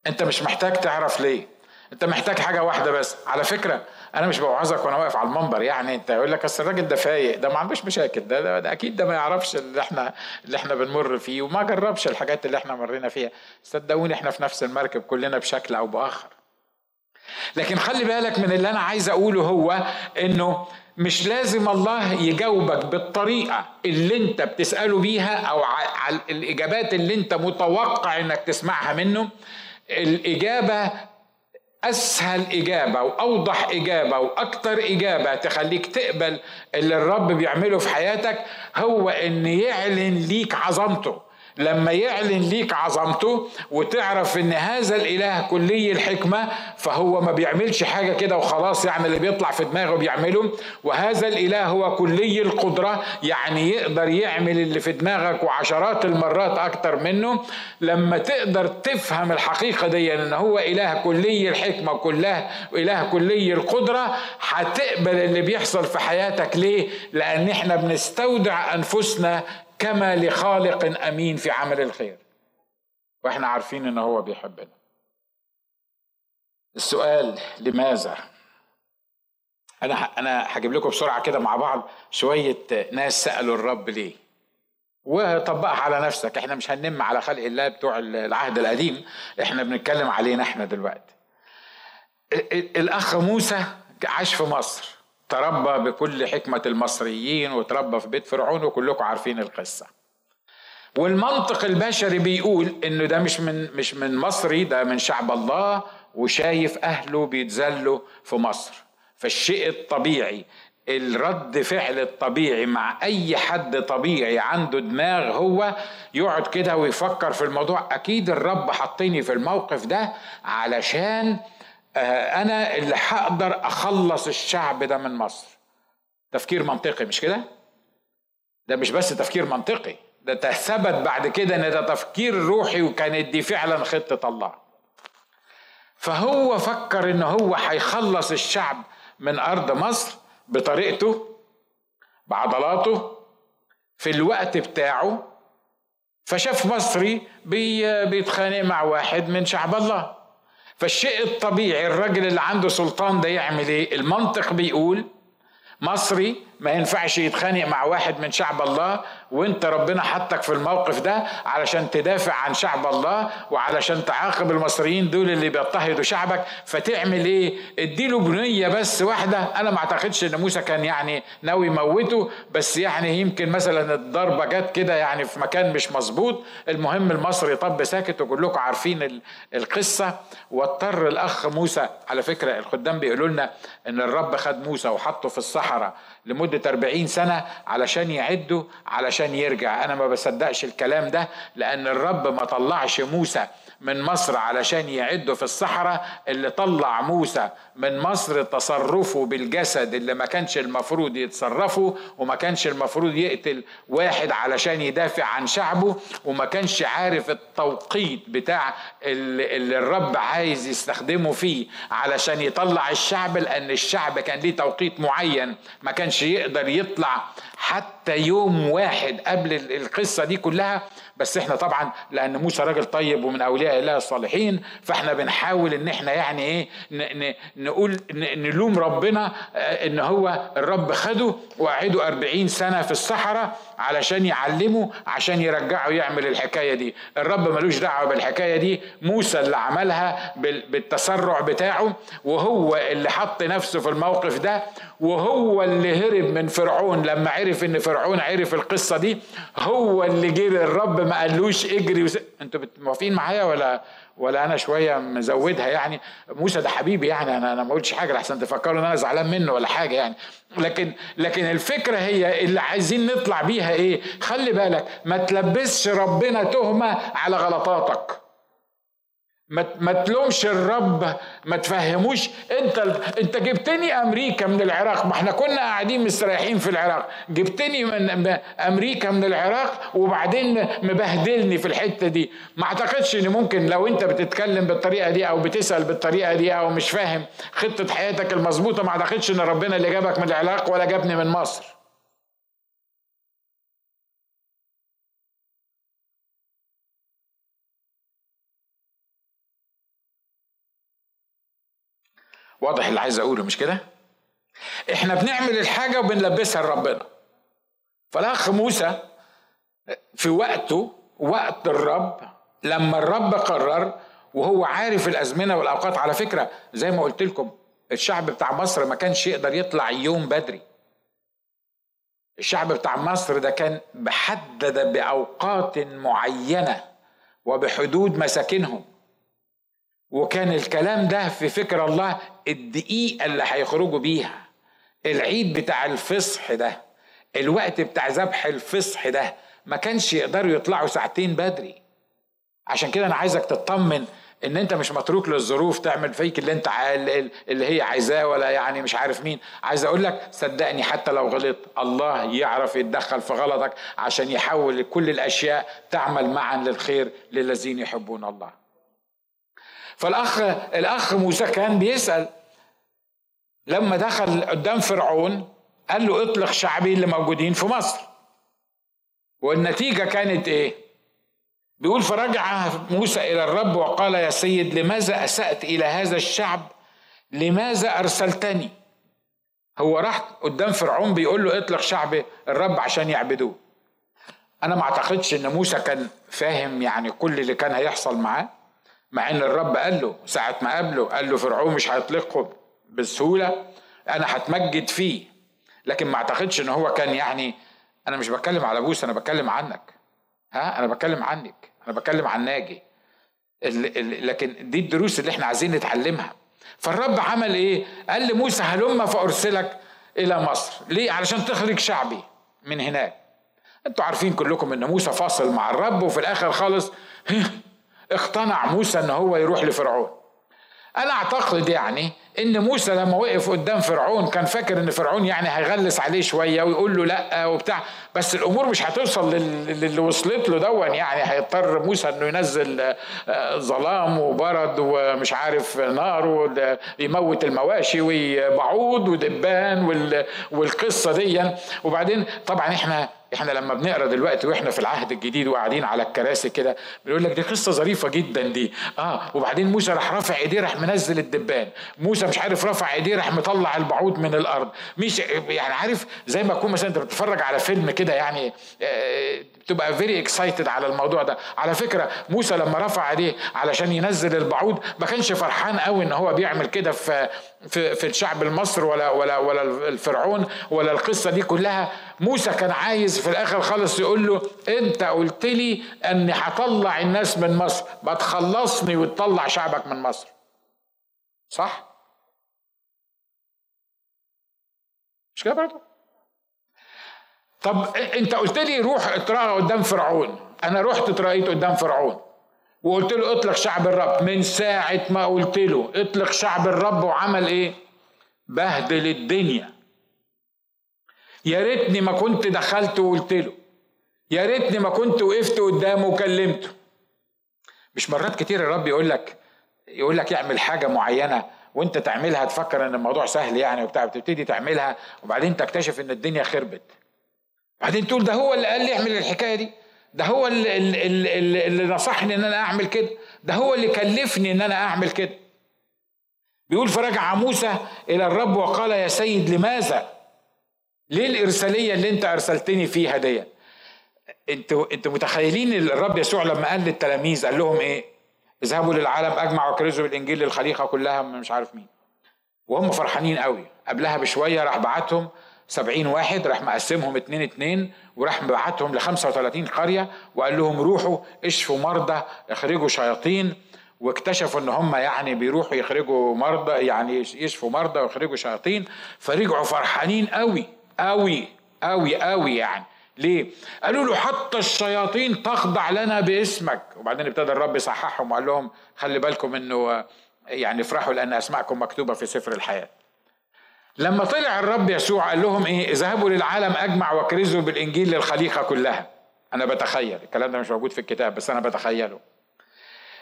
أنت مش محتاج تعرف ليه. انت محتاج حاجة واحدة بس. على فكرة أنا مش بوعظك وأنا واقف على المنبر. يعني أنت يقول لك أصل الراجل ده فايق ده ما عندوش مشاكل ده, ده, ده أكيد ده ما يعرفش اللي إحنا اللي إحنا بنمر فيه وما جربش الحاجات اللي إحنا مرينا فيها. صدقوني إحنا في نفس المركب كلنا بشكل أو بآخر. لكن خلي بالك من اللي أنا عايز أقوله هو إنه مش لازم الله يجاوبك بالطريقة اللي أنت بتسأله بيها أو على الإجابات اللي أنت متوقع إنك تسمعها منه. الإجابة أسهل إجابة وأوضح إجابة وأكتر إجابة تخليك تقبل اللي الرب بيعمله في حياتك هو إن يعلن ليك عظمته. لما يعلن ليك عظمته وتعرف إن هذا الإله كلي الحكمة فهو ما بيعملش حاجة كده وخلاص يعني اللي بيطلع في دماغه بيعمله. وهذا الإله هو كلي القدرة يعني يقدر يعمل اللي في دماغك وعشرات المرات أكتر منه. لما تقدر تفهم الحقيقة دي إن هو إله كلي الحكمة وكله إله كلي القدرة هتقبل اللي بيحصل في حياتك. ليه؟ لأن إحنا بنستودع أنفسنا كما لخالق أمين في عمل الخير. وإحنا عارفين إن هو بيحبنا. السؤال لماذا؟ أنا أنا هجيب لكم بسرعة كده مع بعض شوية ناس سألوا الرب ليه. وطبقها على نفسك. إحنا مش هننم على خلق الله بتوع العهد القديم. إحنا بنتكلم علينا إحنا دلوقتي. الأخ موسى عاش في مصر. تربى بكل حكمة المصريين وتربى في بيت فرعون وكلكم عارفين القصة. والمنطق البشري بيقول إنه ده مش من مش من مصري ده من شعب الله وشايف أهله بيتذلوا في مصر. فالشيء الطبيعي الرد فعل الطبيعي مع أي حد طبيعي عنده دماغ هو يقعد كده ويفكر في الموضوع. أكيد الرب حطني في الموقف ده علشان أنا اللي هقدر أخلص الشعب ده من مصر. تفكير منطقي مش كده؟ ده مش بس تفكير منطقي ده تثبت بعد كده إن ده تفكير روحي وكانت دي فعلا خطة الله. فهو فكر إن هو هيخلص الشعب من أرض مصر بطريقته بعضلاته في الوقت بتاعه. فشاف مصري بيتخانق مع واحد من شعب الله. فالشيء الطبيعي الراجل اللي عنده سلطان ده يعمل إيه؟ المنطق بيقول مصري ما ينفعش يتخانق مع واحد من شعب الله وانت ربنا حطك في الموقف ده علشان تدافع عن شعب الله وعلشان تعاقب المصريين دول اللي بيضطهدوا شعبك. فتعمل إيه؟ اديله بنية بس واحدة. أنا ما أعتقدش إن موسى كان يعني ناوي يموته بس يعني يمكن مثلا الضربة جت كده يعني في مكان مش مظبوط. المهم المصري طب ساكت وكلكم عارفين القصة. واضطر الأخ موسى على فكرة الخدام بيقولوا لنا إن الرب خد موسى وحطه في الصحراء لمدة لمدة 40 سنة علشان يعدوا علشان يرجع. أنا ما بصدقش الكلام ده لأن الرب ما طلعش موسى من مصر علشان يعدوا في الصحراء اللي طلع موسى من مصر تصرفه بالجسد اللي ما كانش المفروض يتصرفه وما كانش المفروض يقتل واحد علشان يدافع عن شعبه وما كانش عارف التوقيت بتاع اللي, الرب عايز يستخدمه فيه علشان يطلع الشعب لأن الشعب كان ليه توقيت معين ما كانش يقدر يطلع. حتى يوم واحد قبل القصة دي كلها بس إحنا طبعا لأن موسى راجل طيب ومن أولياء الله الصالحين فاحنا بنحاول إن إحنا يعني إيه نقول نلوم ربنا آه، إن هو الرب خده وقعده أربعين سنة في الصحراء علشان يعلمه عشان يرجعه يعمل الحكاية دي. الرب ملوش دعوة بالحكاية دي. موسى اللي عملها بالتسرع بتاعه وهو اللي حط نفسه في الموقف ده وهو اللي هرب من فرعون. لما عرف إن فرعون عرف القصة دي هو اللي جري الرب ما قالوش اجري وس... أنتوا موافقين معايا ولا ولا أنا شوية مزودها يعني. موسى ده حبيبي يعني أنا أنا ما قلتش حاجة لحسن تفكروا إن أنا زعلان منه ولا حاجة يعني. لكن لكن الفكرة هي اللي عايزين نطلع بيها إيه؟ خلي بالك ما تلبسش ربنا تهمة على غلطاتك. ما تلومش الرب ما تفهموش. انت انت جبتني أمريكا من العراق. ما إحنا كنا قاعدين مستريحين في العراق. جبتني من أمريكا من العراق وبعدين مبهدلني في الحتة دي. ما اعتقدش إن ممكن لو انت بتتكلم بالطريقة دي أو بتسأل بالطريقة دي أو مش فاهم خطة حياتك المظبوطة ما اعتقدش إن ربنا اللي جابك من العراق ولا جابني من مصر. واضح اللي عايز أقوله مش كده؟ إحنا بنعمل الحاجة وبنلبسها لربنا. فالأخ موسى في وقته وقت الرب لما الرب قرر وهو عارف الأزمنة والأوقات على فكرة زي ما قلت لكم الشعب بتاع مصر ما كانش يقدر يطلع يوم بدري. الشعب بتاع مصر ده كان محدد بأوقات معينة وبحدود مساكنهم. وكان الكلام ده في فكر الله الدقيقة اللي هيخرجوا بيها. العيد بتاع الفصح ده الوقت بتاع ذبح الفصح ده ما كانش يقدروا يطلعوا ساعتين بدري. عشان كده أنا عايزك تطمن إن أنت مش متروك للظروف تعمل فيك اللي أنت اللي هي عايزاه ولا يعني مش عارف مين. عايز أقول لك صدقني حتى لو غلط الله يعرف يتدخل في غلطك عشان يحول كل الأشياء تعمل معا للخير للذين يحبون الله. فالاخ الأخ موسى كان بيسأل. لما دخل قدام فرعون قال له اطلق شعبي اللي موجودين في مصر. والنتيجة كانت إيه؟ بيقول فرجع موسى إلى الرب وقال يا سيد لماذا أسأت إلى هذا الشعب؟ لماذا أرسلتني؟ هو راح قدام فرعون بيقول له اطلق شعب الرب عشان يعبدوه. أنا ما أعتقدش إن موسى كان فاهم يعني كل اللي كان هيحصل معاه. مع إن الرب قال له ساعة ما قابله قال له فرعون مش هيطلقه بسهولة أنا هتمجد فيه. لكن ما أعتقدش إن هو كان يعني أنا مش بتكلم على بوس أنا بتكلم عنك. ها؟ أنا بتكلم عنك. أنا بتكلم عن ناجي. لكن دي الدروس اللي إحنا عايزين نتعلمها. فالرب عمل إيه؟ قال لموسى هلم فأرسلك إلى مصر. ليه؟ علشان تخرج شعبي من هناك. أنتوا عارفين كلكم إن موسى فاصل مع الرب وفي الآخر خالص اقتنع موسى ان هو يروح لفرعون. أنا اعتقد يعني إن موسى لما وقف قدام فرعون كان فاكر إن فرعون يعني هيغلس عليه شوية ويقول له لأ وبتاع بس الأمور مش هتوصل للي وصلت له دون يعني هيضطر موسى إنه ينزل آه، ظلام وبرد ومش عارف نار ويموت المواشي وبعوض ودبان والقصة دي وبعدين طبعا إحنا إحنا لما بنقرأ دلوقتي وإحنا في العهد الجديد وقاعدين على الكراسي كده بنقول لك دي قصة ظريفة جدا دي. آه وبعدين موسى راح رافع إيديه راح منزل الدبان. موسى مش عارف رفع إيديه راح مطلع البعوض من الأرض. مش يعني عارف زي ما تكون مثلا أنت بتتفرج على فيلم كده يعني آه تبقى very excited على الموضوع ده. على فكرة موسى لما رفع إيديه علشان ينزل البعوض ما كانش فرحان قوي إن هو بيعمل كده في في في الشعب المصري ولا ولا ولا الفرعون ولا القصة دي كلها. موسى كان عايز في الآخر خالص يقول له أنت قلت لي إني هطلع الناس من مصر ما تخلصني وتطلع شعبك من مصر. صح؟ مش كده برضه؟ طب انت قلت لي روح اتراءى قدام فرعون. أنا رحت اتراءيت قدام فرعون. وقلت له اطلق شعب الرب. من ساعة ما قلت له اطلق شعب الرب وعمل إيه؟ بهدل الدنيا. يا ريتني ما كنت دخلت وقلت له. يا ريتني ما كنت وقفت قدامه وكلمته. مش مرات كتير الرب يقول لك يقول لك اعمل حاجة معينة وانت تعملها تفكر ان الموضوع سهل يعني وبتاع بتبتدي تعملها وبعدين تكتشف ان الدنيا خربت. بعدين تقول ده هو اللي قال لي اعمل الحكاية دي ده هو اللي, اللي, اللي نصحني ان أنا اعمل كده ده هو اللي كلفني ان أنا اعمل كده. بيقول فرجع موسى إلى الرب وقال يا سيد لماذا؟ ليه الإرسالية اللي انت أرسلتني فيها دي أنتوا أنتوا متخيلين الرب يسوع لما قال للتلاميذ قال لهم إيه؟ اذهبوا للعالم أجمع وكرزوا بالإنجيل للخليقة كلها مش عارف مين. وهم فرحانين قوي. قبلها بشوية راح بعتهم سبعين واحد راح مقسمهم اتنين اتنين وراح مبعتهم ل 35 قرية وقال لهم روحوا اشفوا مرضى اخرجوا شياطين. واكتشفوا إن هم يعني بيروحوا يخرجوا مرضى يعني يشفوا مرضى ويخرجوا شياطين. فرجعوا فرحانين قوي قوي قوي قوي يعني. ليه؟ قالوا له حتى الشياطين تخضع لنا باسمك. وبعدين ابتدى الرب يصححهم وقال لهم خلي بالكم انه يعني افرحوا لأن اسماءكم مكتوبة في سفر الحياة. لما طلع الرب يسوع قال لهم إيه؟ اذهبوا للعالم أجمع واكرزوا بالإنجيل للخليقة كلها. أنا بتخيل الكلام ده مش موجود في الكتاب بس أنا بتخيله.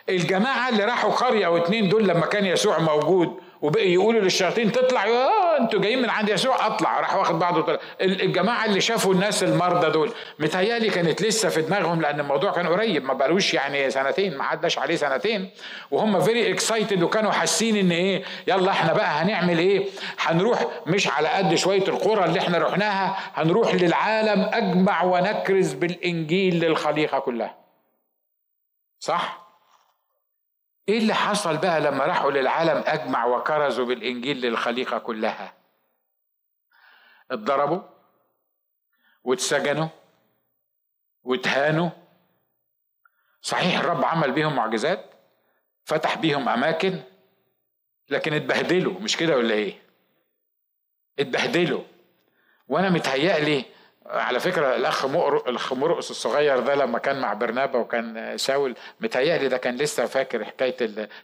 الجماعة اللي راحوا قرية أو اتنين دول لما كان يسوع موجود وبقي يقولوا للشياطين تطلع آه أنتوا جايين من عند يسوع اطلع. راح واخد بعضه طلع. الجماعة اللي شافوا الناس المرضى دول متهيألي كانت لسه في دماغهم لأن الموضوع كان قريب ما بقالوش يعني سنتين ما عداش عليه سنتين. وهم very excited وكانوا حاسين إن إيه يلا إحنا بقى هنعمل إيه؟ هنروح مش على قد شوية القرى اللي إحنا رحناها هنروح للعالم أجمع ونكرز بالإنجيل للخليقة كلها. صح؟ إيه اللي حصل بقى لما راحوا للعالم أجمع وكرزوا بالإنجيل للخليقة كلها؟ اتضربوا واتسجنوا واتهانوا. صحيح الرب عمل بيهم معجزات فتح بيهم أماكن لكن اتبهدلوا. مش كده ولا إيه؟ اتبهدلوا. وأنا متهيألي على فكرة الأخ الأخ مرقس الصغير ده لما كان مع برنابا وكان ساول متهيألي ده كان لسه فاكر حكاية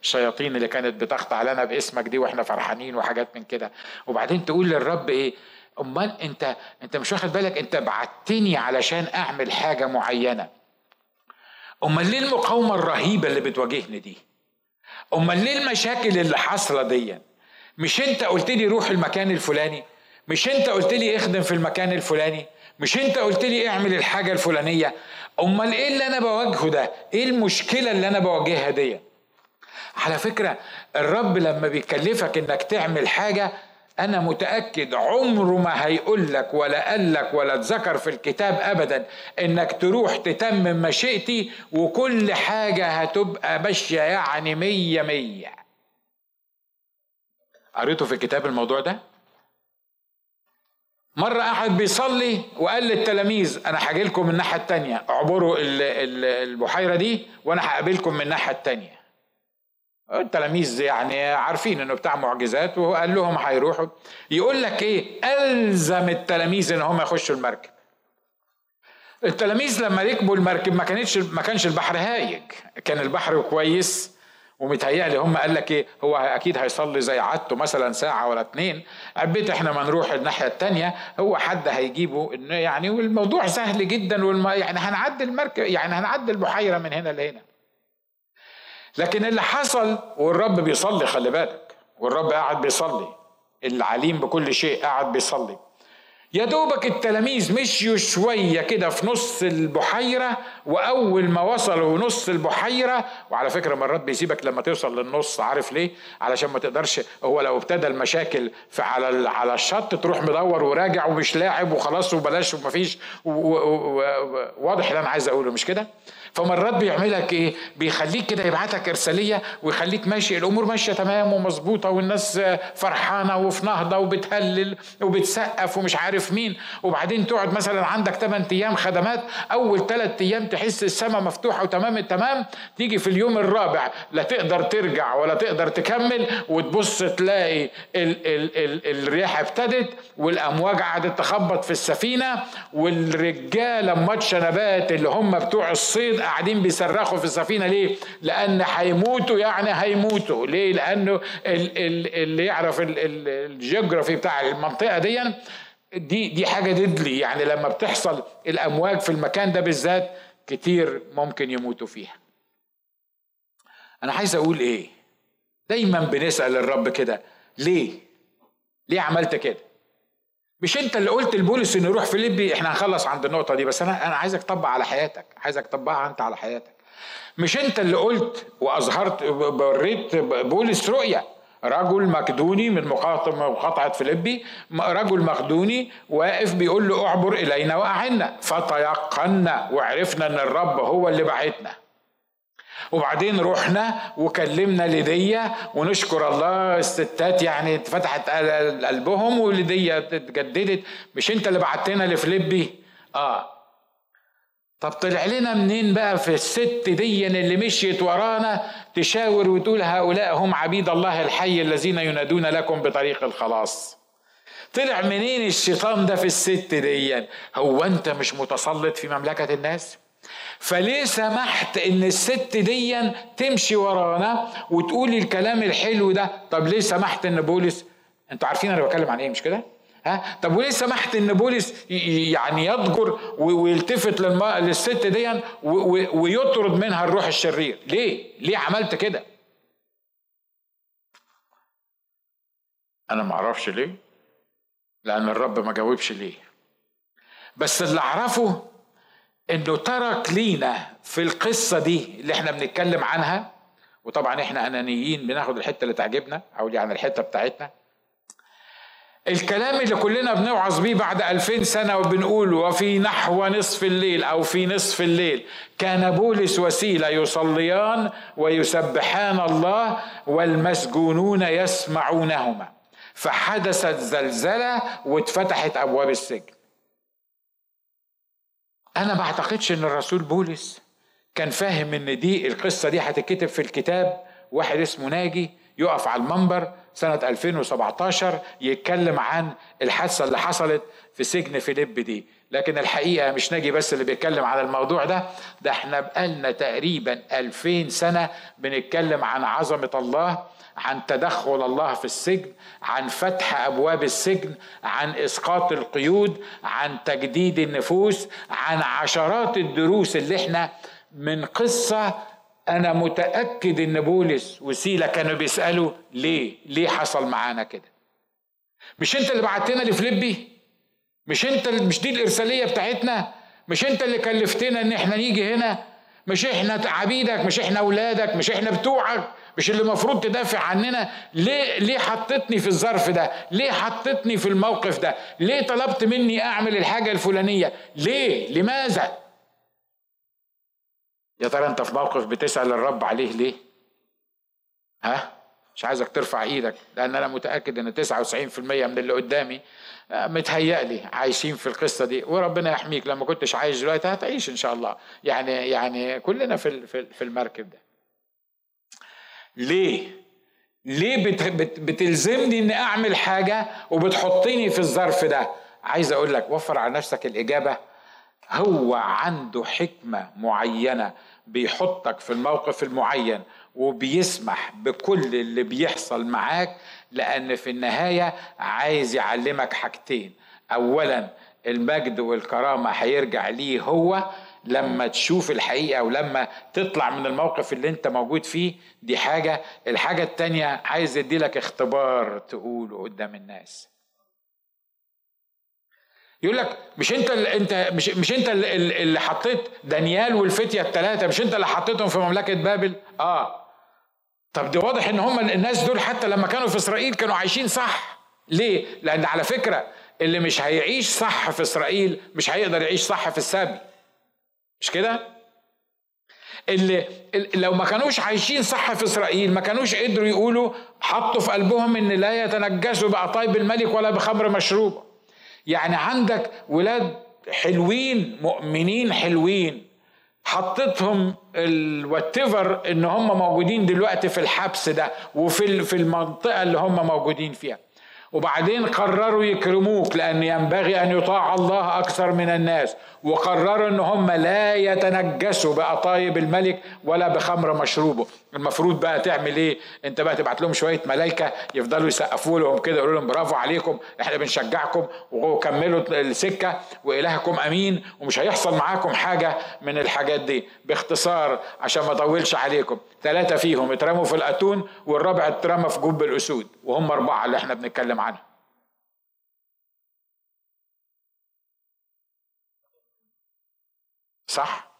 الشياطين اللي كانت بتخضع لنا باسمك دي وإحنا فرحانين وحاجات من كده. وبعدين تقول للرب إيه؟ أمال أنت أنت مش واخد بالك؟ أنت بعتني علشان أعمل حاجة معينة. أمال ليه المقاومة الرهيبة اللي بتواجهني دي؟ أمال ليه المشاكل اللي حاصلة دي؟ مش أنت قلت لي روح المكان الفلاني؟ مش أنت قلت لي اخدم في المكان الفلاني؟ مش انت قلت لي اعمل الحاجة الفلانية؟ أمال إيه اللي أنا بواجهه ده؟ إيه المشكلة اللي أنا بواجهها دي؟ على فكرة الرب لما بيكلفك إنك تعمل حاجة أنا متأكد عمره ما هيقول لك ولا قال لك ولا اتذكر في الكتاب ابدا إنك تروح تتمم مشيئتي وكل حاجة هتبقى ماشية يعني مية مية. قريتوا في الكتاب الموضوع ده؟ مرة أحد بيصلي وقال للتلاميذ أنا هاجي لكم من الناحية التانية. اعبروا البحيرة دي وأنا هقابلكم من الناحية التانية. التلاميذ يعني عارفين إنه بتاع معجزات وهو قال لهم هيروحوا. يقول لك إيه؟ ألزم التلاميذ إن هم يخشوا المركب. التلاميذ لما ركبوا المركب ما كانتش ما كانش البحر هايج. كان البحر كويس ومتهيألي هم قال لك إيه هو أكيد هيصلي زي عادته مثلا ساعة ولا اتنين. حبيت إحنا ما نروح الناحية التانية هو حد هيجيبه إنه يعني والموضوع سهل جدا والم... يعني هنعدي المركب يعني هنعدي البحيره من هنا لهنا. لكن اللي حصل والرب بيصلي خلي بالك. والرب قاعد بيصلي. العليم بكل شيء قاعد بيصلي. يا دوبك التلاميذ مشيوا شوية كده في نص البحيرة وأول ما وصلوا نص البحيرة وعلى فكرة مرات بيسيبك لما توصل للنص عارف ليه؟ علشان ما تقدرش هو لو ابتدى المشاكل في على على الشط تروح مدور وراجع ومش لاعب وخلاص وبلاش ومفيش واضح اللي أنا عايز أقوله مش كده؟ فمرات بيعملك إيه؟ بيخليك كده يبعتك إرسالية ويخليك ماشي الأمور ماشية تمام ومظبوطة والناس فرحانة وفي نهضة وبتهلل وبتسقف ومش عارف مين. وبعدين تقعد مثلا عندك 8 أيام خدمات أول 3 أيام تحس السماء مفتوحة وتمام التمام تيجي في اليوم الرابع لا تقدر ترجع ولا تقدر تكمل وتبص تلاقي ال ال ال الرياح ابتدت والأمواج قعدت تخبط في السفينة والرجالة ماتش نبات اللي هم بتوع الصيد قاعدين بيصرخوا في السفينة ليه؟ لأن هيموتوا يعني هيموتوا. ليه؟ لأنه اللي يعرف الجيوغرافي بتاع المنطقة دي دي دي حاجة ديدلي يعني لما بتحصل الأمواج في المكان ده بالذات كتير ممكن يموتوا فيها. أنا عايز أقول إيه؟ دايما بنسأل الرب كده. ليه؟ ليه عملت كده؟ مش انت اللي قلت لبولس انه يروح فيليبي؟ إحنا هنخلص عند النقطة دي بس أنا أنا عايزك تطبق على حياتك عايزك تطبقها أنت على حياتك. مش انت اللي قلت وأظهرت وريت بولس رؤية. رجل مقدوني من مقاطعة فيليبي رجل مقدوني واقف بيقول له اعبر إلينا وأعنا فتيقنا وعرفنا أن الرب هو اللي بعتنا. وبعدين رحنا وكلمنا ليديا ونشكر الله الستات يعني اتفتحت قلبهم وليديا اتجددت. مش انت اللي بعتنا لفليبي؟ آه. طب طلع لنا منين بقى في الست دي اللي مشيت ورانا تشاور وتقول هؤلاء هم عبيد الله الحي الذين ينادون لكم بطريق الخلاص؟ طلع منين الشيطان ده في الست دي؟ هو انت مش متسلط في مملكة الناس؟ فليه سمحت إن الست دي تمشي ورانا وتقول الكلام الحلو ده؟ طب ليه سمحت إن بولس أنتوا عارفين أنا بتكلم عن إيه مش كده؟ ها؟ طب وليه سمحت إن بولس يعني يضجر ويلتفت للست دي ويطرد منها الروح الشرير؟ ليه؟ ليه عملت كده؟ أنا ما أعرفش ليه لأن الرب ما جاوبش ليه. بس اللي أعرفه إنه ترك لينا في القصة دي اللي إحنا بنتكلم عنها. وطبعا إحنا أنانيين بناخد الحتة اللي تعجبنا أو يعني الحتة بتاعتنا. الكلام اللي كلنا بنوعظ بيه بعد ألفين سنة وبنقول وفي نحو نصف الليل أو في نصف الليل. كان بولس وسيلة يصليان ويسبحان الله والمسجونون يسمعونهما. فحدثت زلزلة واتفتحت أبواب السجن. أنا ما أعتقدش إن الرسول بولس كان فاهم إن دي القصة دي هتتكتب في الكتاب واحد اسمه ناجي يقف على المنبر سنة 2017 يتكلم عن الحادثة اللي حصلت في سجن فيليب دي. لكن الحقيقة مش ناجي بس اللي بيتكلم عن الموضوع ده ده إحنا بقالنا تقريبا 2000 سنة بنتكلم عن عظمة الله عن تدخل الله في السجن عن فتح أبواب السجن عن إسقاط القيود عن تجديد النفوس عن عشرات الدروس اللي إحنا من قصة أنا متأكد إن بولس وسيله كانوا بيسألوا ليه؟ ليه حصل معانا كده؟ مش أنت اللي بعتنا لفليبي؟ مش أنت مش دي الإرسالية بتاعتنا؟ مش أنت اللي كلفتنا إن إحنا نيجي هنا؟ مش إحنا عبيدك مش إحنا أولادك مش إحنا بتوعك؟ مش اللي المفروض تدافع عننا. ليه ليه حطتني في الظرف ده؟ ليه حطتني في الموقف ده؟ ليه طلبت مني أعمل الحاجة الفلانية؟ ليه؟ لماذا؟ يا ترى أنت في موقف بتسأل الرب عليه ليه؟ ها؟ مش عايزك ترفع إيدك لأن أنا متأكد إن 99% من اللي قدامي آه، متهيألي عايشين في القصة دي. وربنا يحميك. لما كنتش عايش دلوقتي هتعيش إن شاء الله. يعني يعني كلنا في في المركب ده. ليه؟ ليه بت بت بتلزمني إني أعمل حاجة وبتحطني في الظرف ده؟ عايز أقول لك وفر على نفسك الإجابة. هو عنده حكمة معينة بيحطك في الموقف المعين وبيسمح بكل اللي بيحصل معاك لأن في النهاية عايز يعلمك حاجتين. اولا المجد والكرامة هيرجع ليه هو لما تشوف الحقيقة ولما تطلع من الموقف اللي أنت موجود فيه دي حاجة. الحاجة التانية عايز يديلك اختبار تقوله قدام الناس. يقول لك مش أنت اللي أنت مش مش أنت اللي حطيت دانيال والفتية الثلاثه مش أنت اللي حطيتهم في مملكة بابل؟ آه. طب ده واضح إن هم الناس دول حتى لما كانوا في إسرائيل كانوا عايشين صح. ليه؟ لأن على فكرة اللي مش هيعيش صح في إسرائيل مش هيقدر يعيش صح في السبي مش كده؟ اللي لو ما كانوش عايشين صح في إسرائيل ما كانوش قدروا يقولوا حطوا في قلبهم إن لا يتنجسوا بقطايب الملك ولا بخمر مشروب. يعني عندك ولاد حلوين مؤمنين حلوين حطيتهم الواتيفر إن هم موجودين دلوقتي في الحبس ده وفي في المنطقة اللي هم موجودين فيها. وبعدين قرروا يكرموك لأن ينبغي أن يطاع الله أكثر من الناس. وقرروا أن هم لا يتنجسوا بقطايب الملك ولا بخمر مشروبه. المفروض بقى تعمل إيه؟ انت بقى تبعت لهم شوية ملائكه يفضلوا يسقفوا لهم كده يقولوا لهم برافو عليكم إحنا بنشجعكم وكملوا السكة وإلهكم أمين ومش هيحصل معاكم حاجة من الحاجات دي. باختصار عشان ما أطولش عليكم ثلاثة فيهم اترموا في الأتون والرابع اترمى في جب الأسود وهم أربعة اللي إحنا بنتكلم عنهم. صح؟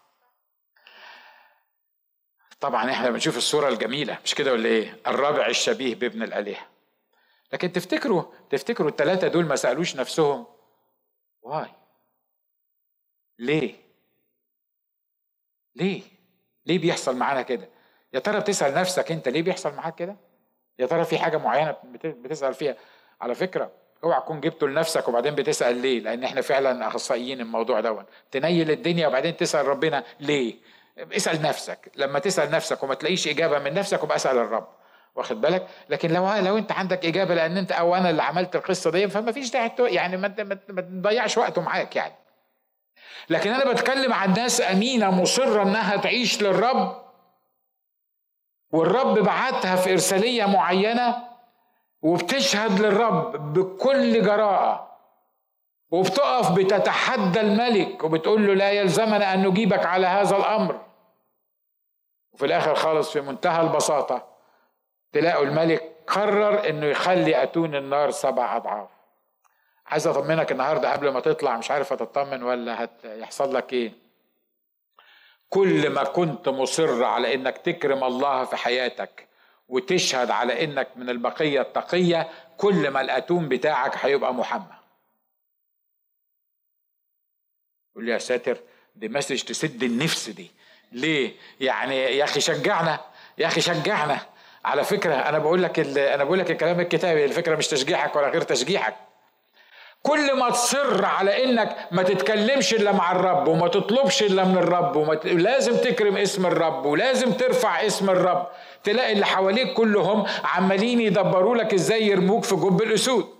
طبعا إحنا بنشوف الصورة الجميلة مش كده ولا إيه؟ الرابع الشبيه بابن الآلهة. لكن تفتكروا تفتكروا الثلاثة دول ما سألوش نفسهم؟ واي. ليه؟ ليه؟ ليه بيحصل معانا كده؟ يا ترى بتسأل نفسك أنت ليه بيحصل معاك كده؟ يا ترى في حاجة معينة بتسأل فيها؟ على فكرة اوعى تكون جبته لنفسك وبعدين بتسأل ليه؟ لأن إحنا فعلا أخصائيين الموضوع دون تنيل الدنيا وبعدين تسأل ربنا ليه؟ اسأل نفسك. لما تسأل نفسك وما تلاقيش إجابة من نفسك وبقى اسأل الرب. واخد بالك؟ لكن لو لو أنت عندك إجابة لأن أنت أو أنا اللي عملت القصة دي فما فيش داعي يعني ما تضيعش وقته معاك يعني. لكن أنا بتكلم عن ناس امينه مصرة إنها تعيش للرب والرب بعتها في إرسالية معينة وبتشهد للرب بكل جراءة. وبتقف بتتحدى الملك وبتقول له لا يلزمنا أن نجيبك على هذا الأمر. وفي الآخر خالص في منتهى البساطة تلاقوا الملك قرر إنه يخلي أتون النار سبع أضعاف. عايز أطمنك النهارده قبل ما تطلع مش عارف هتطمن ولا هيحصل لك إيه. كل ما كنت مصر على إنك تكرم الله في حياتك وتشهد على إنك من البقية التقية كل ما الأتون بتاعك هيبقى محمى يقول لي يا ساتر دي مسج تسد النفس دي. ليه؟ يعني يا أخي شجعنا يا أخي شجعنا. على فكرة أنا بقول لك أنا بقول لك الكلام الكتابي الفكرة مش تشجيعك ولا غير تشجيعك. كل ما تصر على إنك ما تتكلمش إلا مع الرب وما تطلبش إلا من الرب وما ت... لازم تكرم اسم الرب ولازم ترفع اسم الرب. تلاقي اللي حواليك كلهم عمالين يدبروا لك إزاي يرموك في جب الأسود.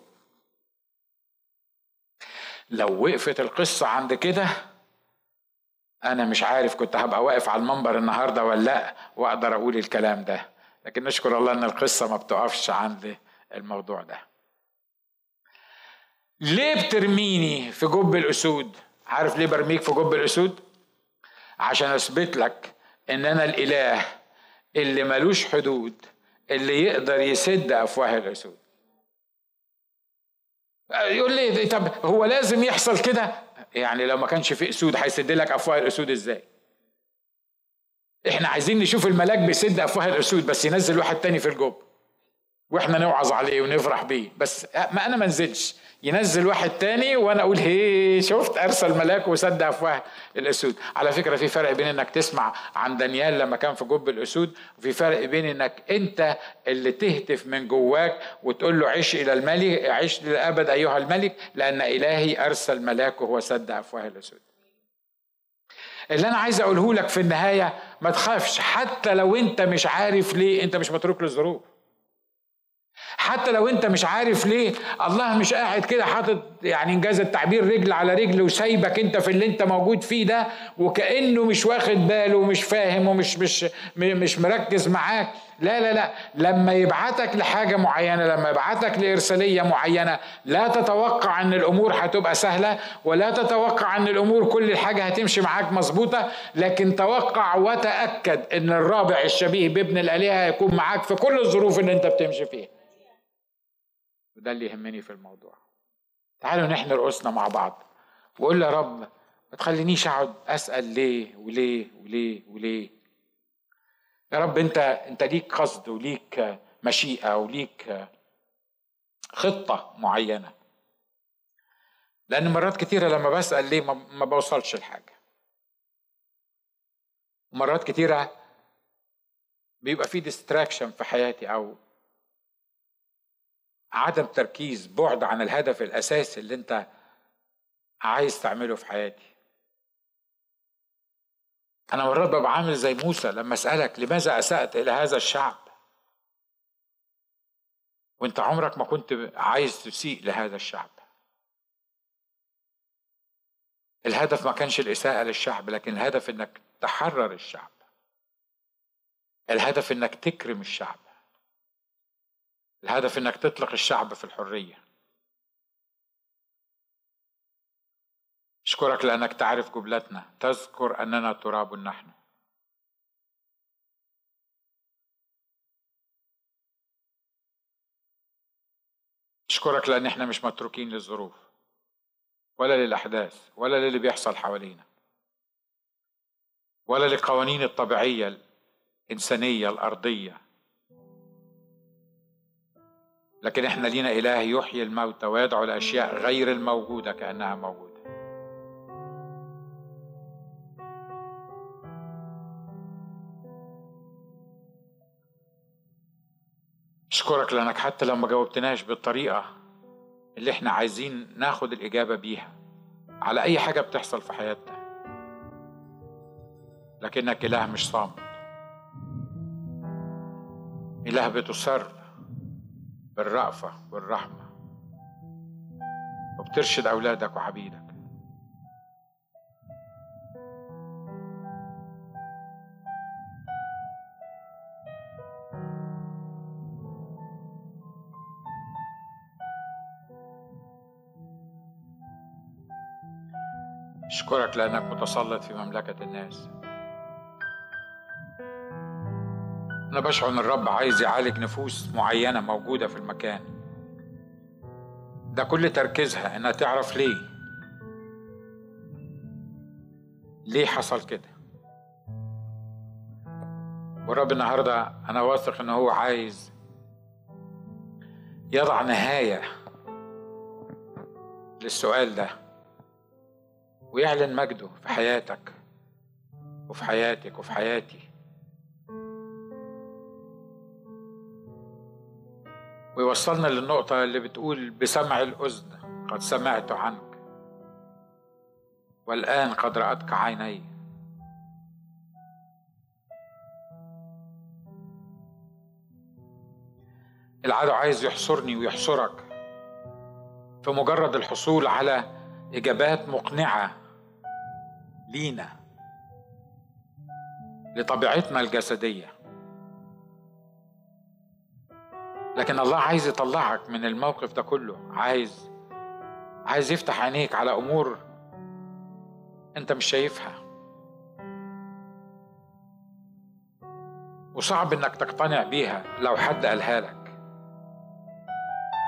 لو وقفت القصة عند كده أنا مش عارف كنت هبقى واقف على المنبر النهارده ولا لأ وأقدر أقول الكلام ده. لكن نشكر الله إن القصة ما بتقفش عند الموضوع ده. ليه بترميني في جب الأسود؟ عارف ليه برميك في جب الأسود؟ عشان أثبت لك إن أنا الإله اللي ملوش حدود اللي يقدر يسد أفواه الأسود. يقول لي طب هو لازم يحصل كده؟ يعني لو ما كانش في أسود هيسد لك افواه الأسود إزاي؟ إحنا عايزين نشوف الملاك بيسد افواه الأسود بس ينزل واحد تاني في الجب وإحنا نوعظ عليه ونفرح بيه. بس ما أنا ما انزلش. ينزل واحد تاني وأنا أقول هي شفت أرسل ملاك وسد أفواه. الأسود. على فكرة في فرق بين إنك تسمع عن دانيال لما كان في جب الأسود وفي فرق بين إنك أنت اللي تهتف من جواك وتقول له عش إلى الملك عش للابد أيها الملك لأن إلهي أرسل ملاكه وسد أفواه الأسود. اللي أنا عايز أقوله لك في النهاية ما تخافش حتى لو أنت مش عارف ليه أنت مش متروك للظروف. حتى لو انت مش عارف ليه الله مش قاعد كده حاطط يعني انجاز التعبير رجل على رجل وسايبك انت في اللي انت موجود فيه ده وكأنه مش واخد باله ومش فاهم ومش مش مش مركز معاك. لا لا لا. لما يبعتك لحاجة معينة لما يبعتك لإرسالية معينة لا تتوقع إن الأمور هتبقى سهلة ولا تتوقع إن الأمور كل حاجة هتمشي معاك مظبوطة لكن توقع وتأكد إن الرابع الشبيه بابن الآلهة هيكون معاك في كل الظروف اللي انت بتمشي فيها. وده اللي يهمني في الموضوع. تعالوا نحن رؤوسنا مع بعض. وقول يا رب ما تخلينيش أقعد أسأل ليه وليه وليه وليه. يا رب أنت أنت ليك قصد وليك مشيئة وليك خطة معينة. لأن مرات كتيرة لما بسأل ليه ما بوصلش لحاجه مرات كتيرة بيبقى في ديستراكشن في حياتي أو عدم تركيز بعد عن الهدف الأساسي اللي أنت عايز تعمله في حياتي. أنا مرات ببقى عامل زي موسى لما أسألك لماذا أسأت إلى هذا الشعب؟ وأنت عمرك ما كنت عايز تسيء لهذا الشعب. الهدف ما كانش الإساءة للشعب لكن الهدف إنك تحرر الشعب. الهدف إنك تكرم الشعب. الهدف إنك تطلق الشعب في الحرية. أشكرك لأنك تعرف جملتنا. تذكر أننا تراب نحن. أشكرك لأن إحنا مش متروكين للظروف ولا للأحداث ولا للي بيحصل حوالينا ولا للقوانين الطبيعية الإنسانية الأرضية. لكن إحنا لينا إله يحيي الموتى ويدعو الأشياء غير الموجودة كأنها موجودة. أشكرك لأنك حتى لو ما جاوبتناش بالطريقة اللي إحنا عايزين ناخد الإجابة بيها على أي حاجة بتحصل في حياتنا. لكنك إله مش صامت. إله بتصر بالرأفة والرحمة وبترشد أولادك وعبيدك أشكرك لأنك متسلط في مملكة الناس. أنا بشعر إن الرب عايز يعالج نفوس معينة موجودة في المكان. ده كل تركيزها إنها تعرف ليه. ليه حصل كده؟ والرب النهارده أنا واثق إن هو عايز يضع نهاية للسؤال ده ويعلن مجده في حياتك وفي حياتك وفي حياتي. ويوصلنا للنقطة اللي بتقول بسمع الأذن قد سمعت عنك والآن قد رأتك عيني. العدو عايز يحصرني ويحصرك في مجرد الحصول على إجابات مقنعة لينا لطبيعتنا الجسدية. لكن الله عايز يطلعك من الموقف ده كله. عايز عايز يفتح عينيك على أمور أنت مش شايفها. وصعب إنك تقتنع بيها لو حد قالها لك.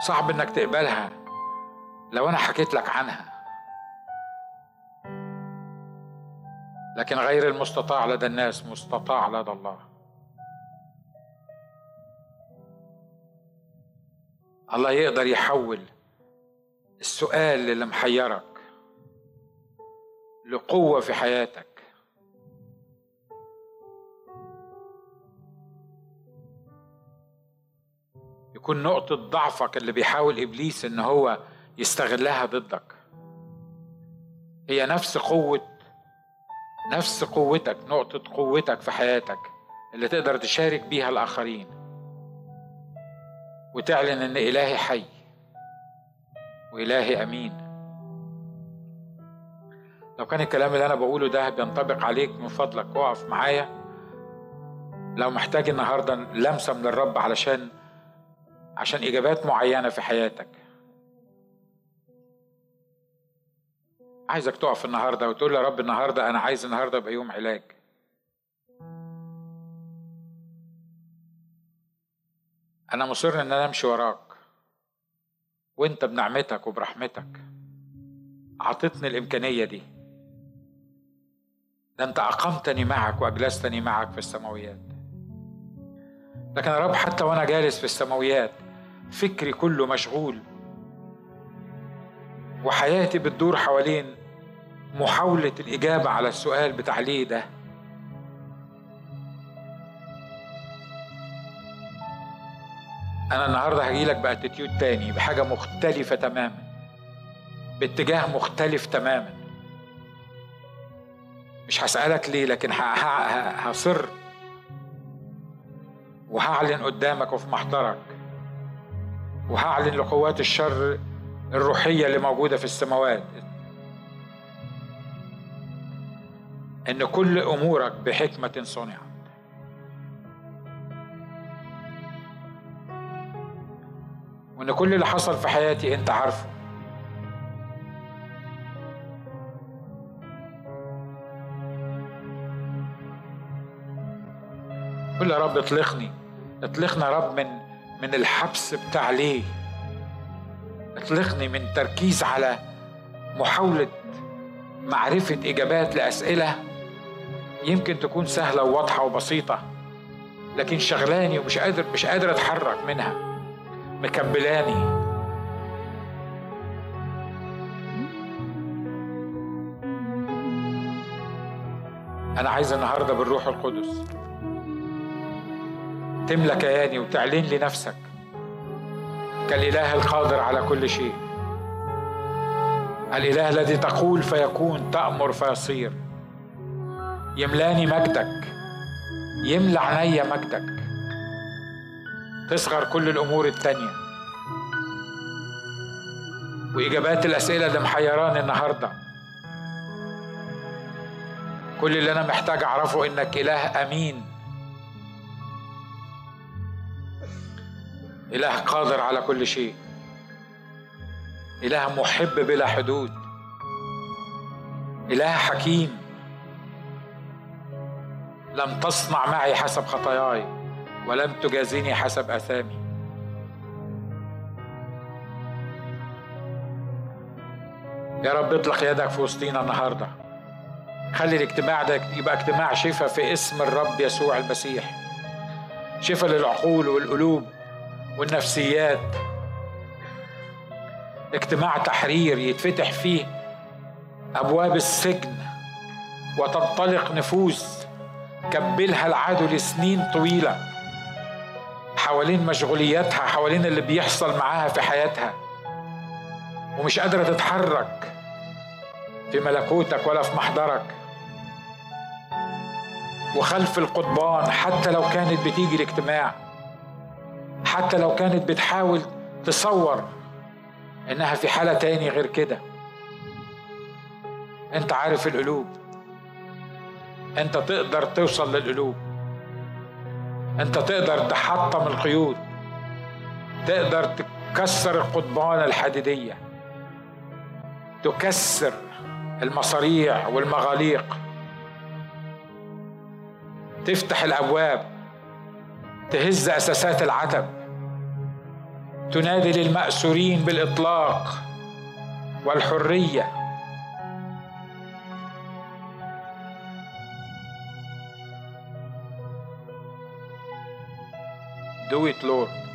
صعب إنك تقبلها لو أنا حكيت لك عنها. لكن غير المستطاع لدى الناس مستطاع لدى الله. الله يقدر يحول السؤال اللي محيرك لقوة في حياتك. يكون نقطة ضعفك اللي بيحاول إبليس إن هو يستغلها ضدك. هي نفس قوة نفس قوتك نقطة قوتك في حياتك اللي تقدر تشارك بيها الآخرين. وتعلن إن إلهي حي وإلهي أمين. لو كان الكلام اللي أنا بقوله ده بينطبق عليك من فضلك اقف معايا. لو محتاج النهاردة لمسة من الرب علشان عشان إجابات معينة في حياتك. عايزك تقف النهارده وتقول يا رب النهارده أنا عايز النهارده يبقى يوم علاج. أنا مصر إن أنا أمشي وراك. وأنت بنعمتك وبرحمتك. عطتني الإمكانية دي. ده أنت أقمتني معك وأجلستني معك في السماويات. لكن يا رب حتى وأنا جالس في السماويات فكري كله مشغول. وحياتي بتدور حوالين محاولة الإجابة على السؤال بتاع ليه ده. أنا النهارده هجيلك بأتيتيود تاني بحاجة مختلفة تماما باتجاه مختلف تماما. مش هسألك ليه لكن هصر وهعلن قدامك وفي محضرك وهعلن لقوات الشر الروحية اللي موجودة في السماوات إن كل أمورك بحكمة صنعت. وإن كل اللي حصل في حياتي أنت عارفه. قول يا رب اطلقني. اطلقنا يا رب من من الحبس بتاع ليه. اطلقني من تركيز على محاولة معرفة إجابات لأسئلة يمكن تكون سهلة وواضحة وبسيطة لكن شغلاني ومش قادر مش قادر أتحرك منها. مكبلاني أنا عايز النهاردة بالروح القدس. تملى كياني وتعلن لي نفسك. كالإله القادر على كل شيء. الإله الذي تقول فيكون تأمر فيصير. يملأني مجدك. يملى عينيا مجدك. تصغر كل الأمور التانية. وإجابات الأسئلة اللي محيراني النهاردة. كل اللي أنا محتاج أعرفه إنك إله أمين. إله قادر على كل شيء. إله محب بلا حدود. إله حكيم. لم تصنع معي حسب خطاياي. ولم تجازيني حسب آثامي. يا رب اطلق يدك في وسطينا النهارده. خلي الاجتماع ده يبقى اجتماع شفاء في اسم الرب يسوع المسيح. شفاء للعقول والقلوب والنفسيات. اجتماع تحرير يتفتح فيه أبواب السجن وتنطلق نفوس كبلها العدو لسنين طويلة. حوالين مشغولياتها حوالين اللي بيحصل معاها في حياتها. ومش قادرة تتحرك في ملكوتك ولا في محضرك. وخلف القضبان حتى لو كانت بتيجي الاجتماع حتى لو كانت بتحاول تصور إنها في حالة تاني غير كده. أنت عارف القلوب. أنت تقدر توصل للقلوب. أنت تقدر تحطم القيود تقدر تكسر القضبان الحديدية تكسر المصاريع والمغاليق تفتح الأبواب تهز أساسات العتب تنادي للمأسورين بالإطلاق والحرية. Do it, Lord.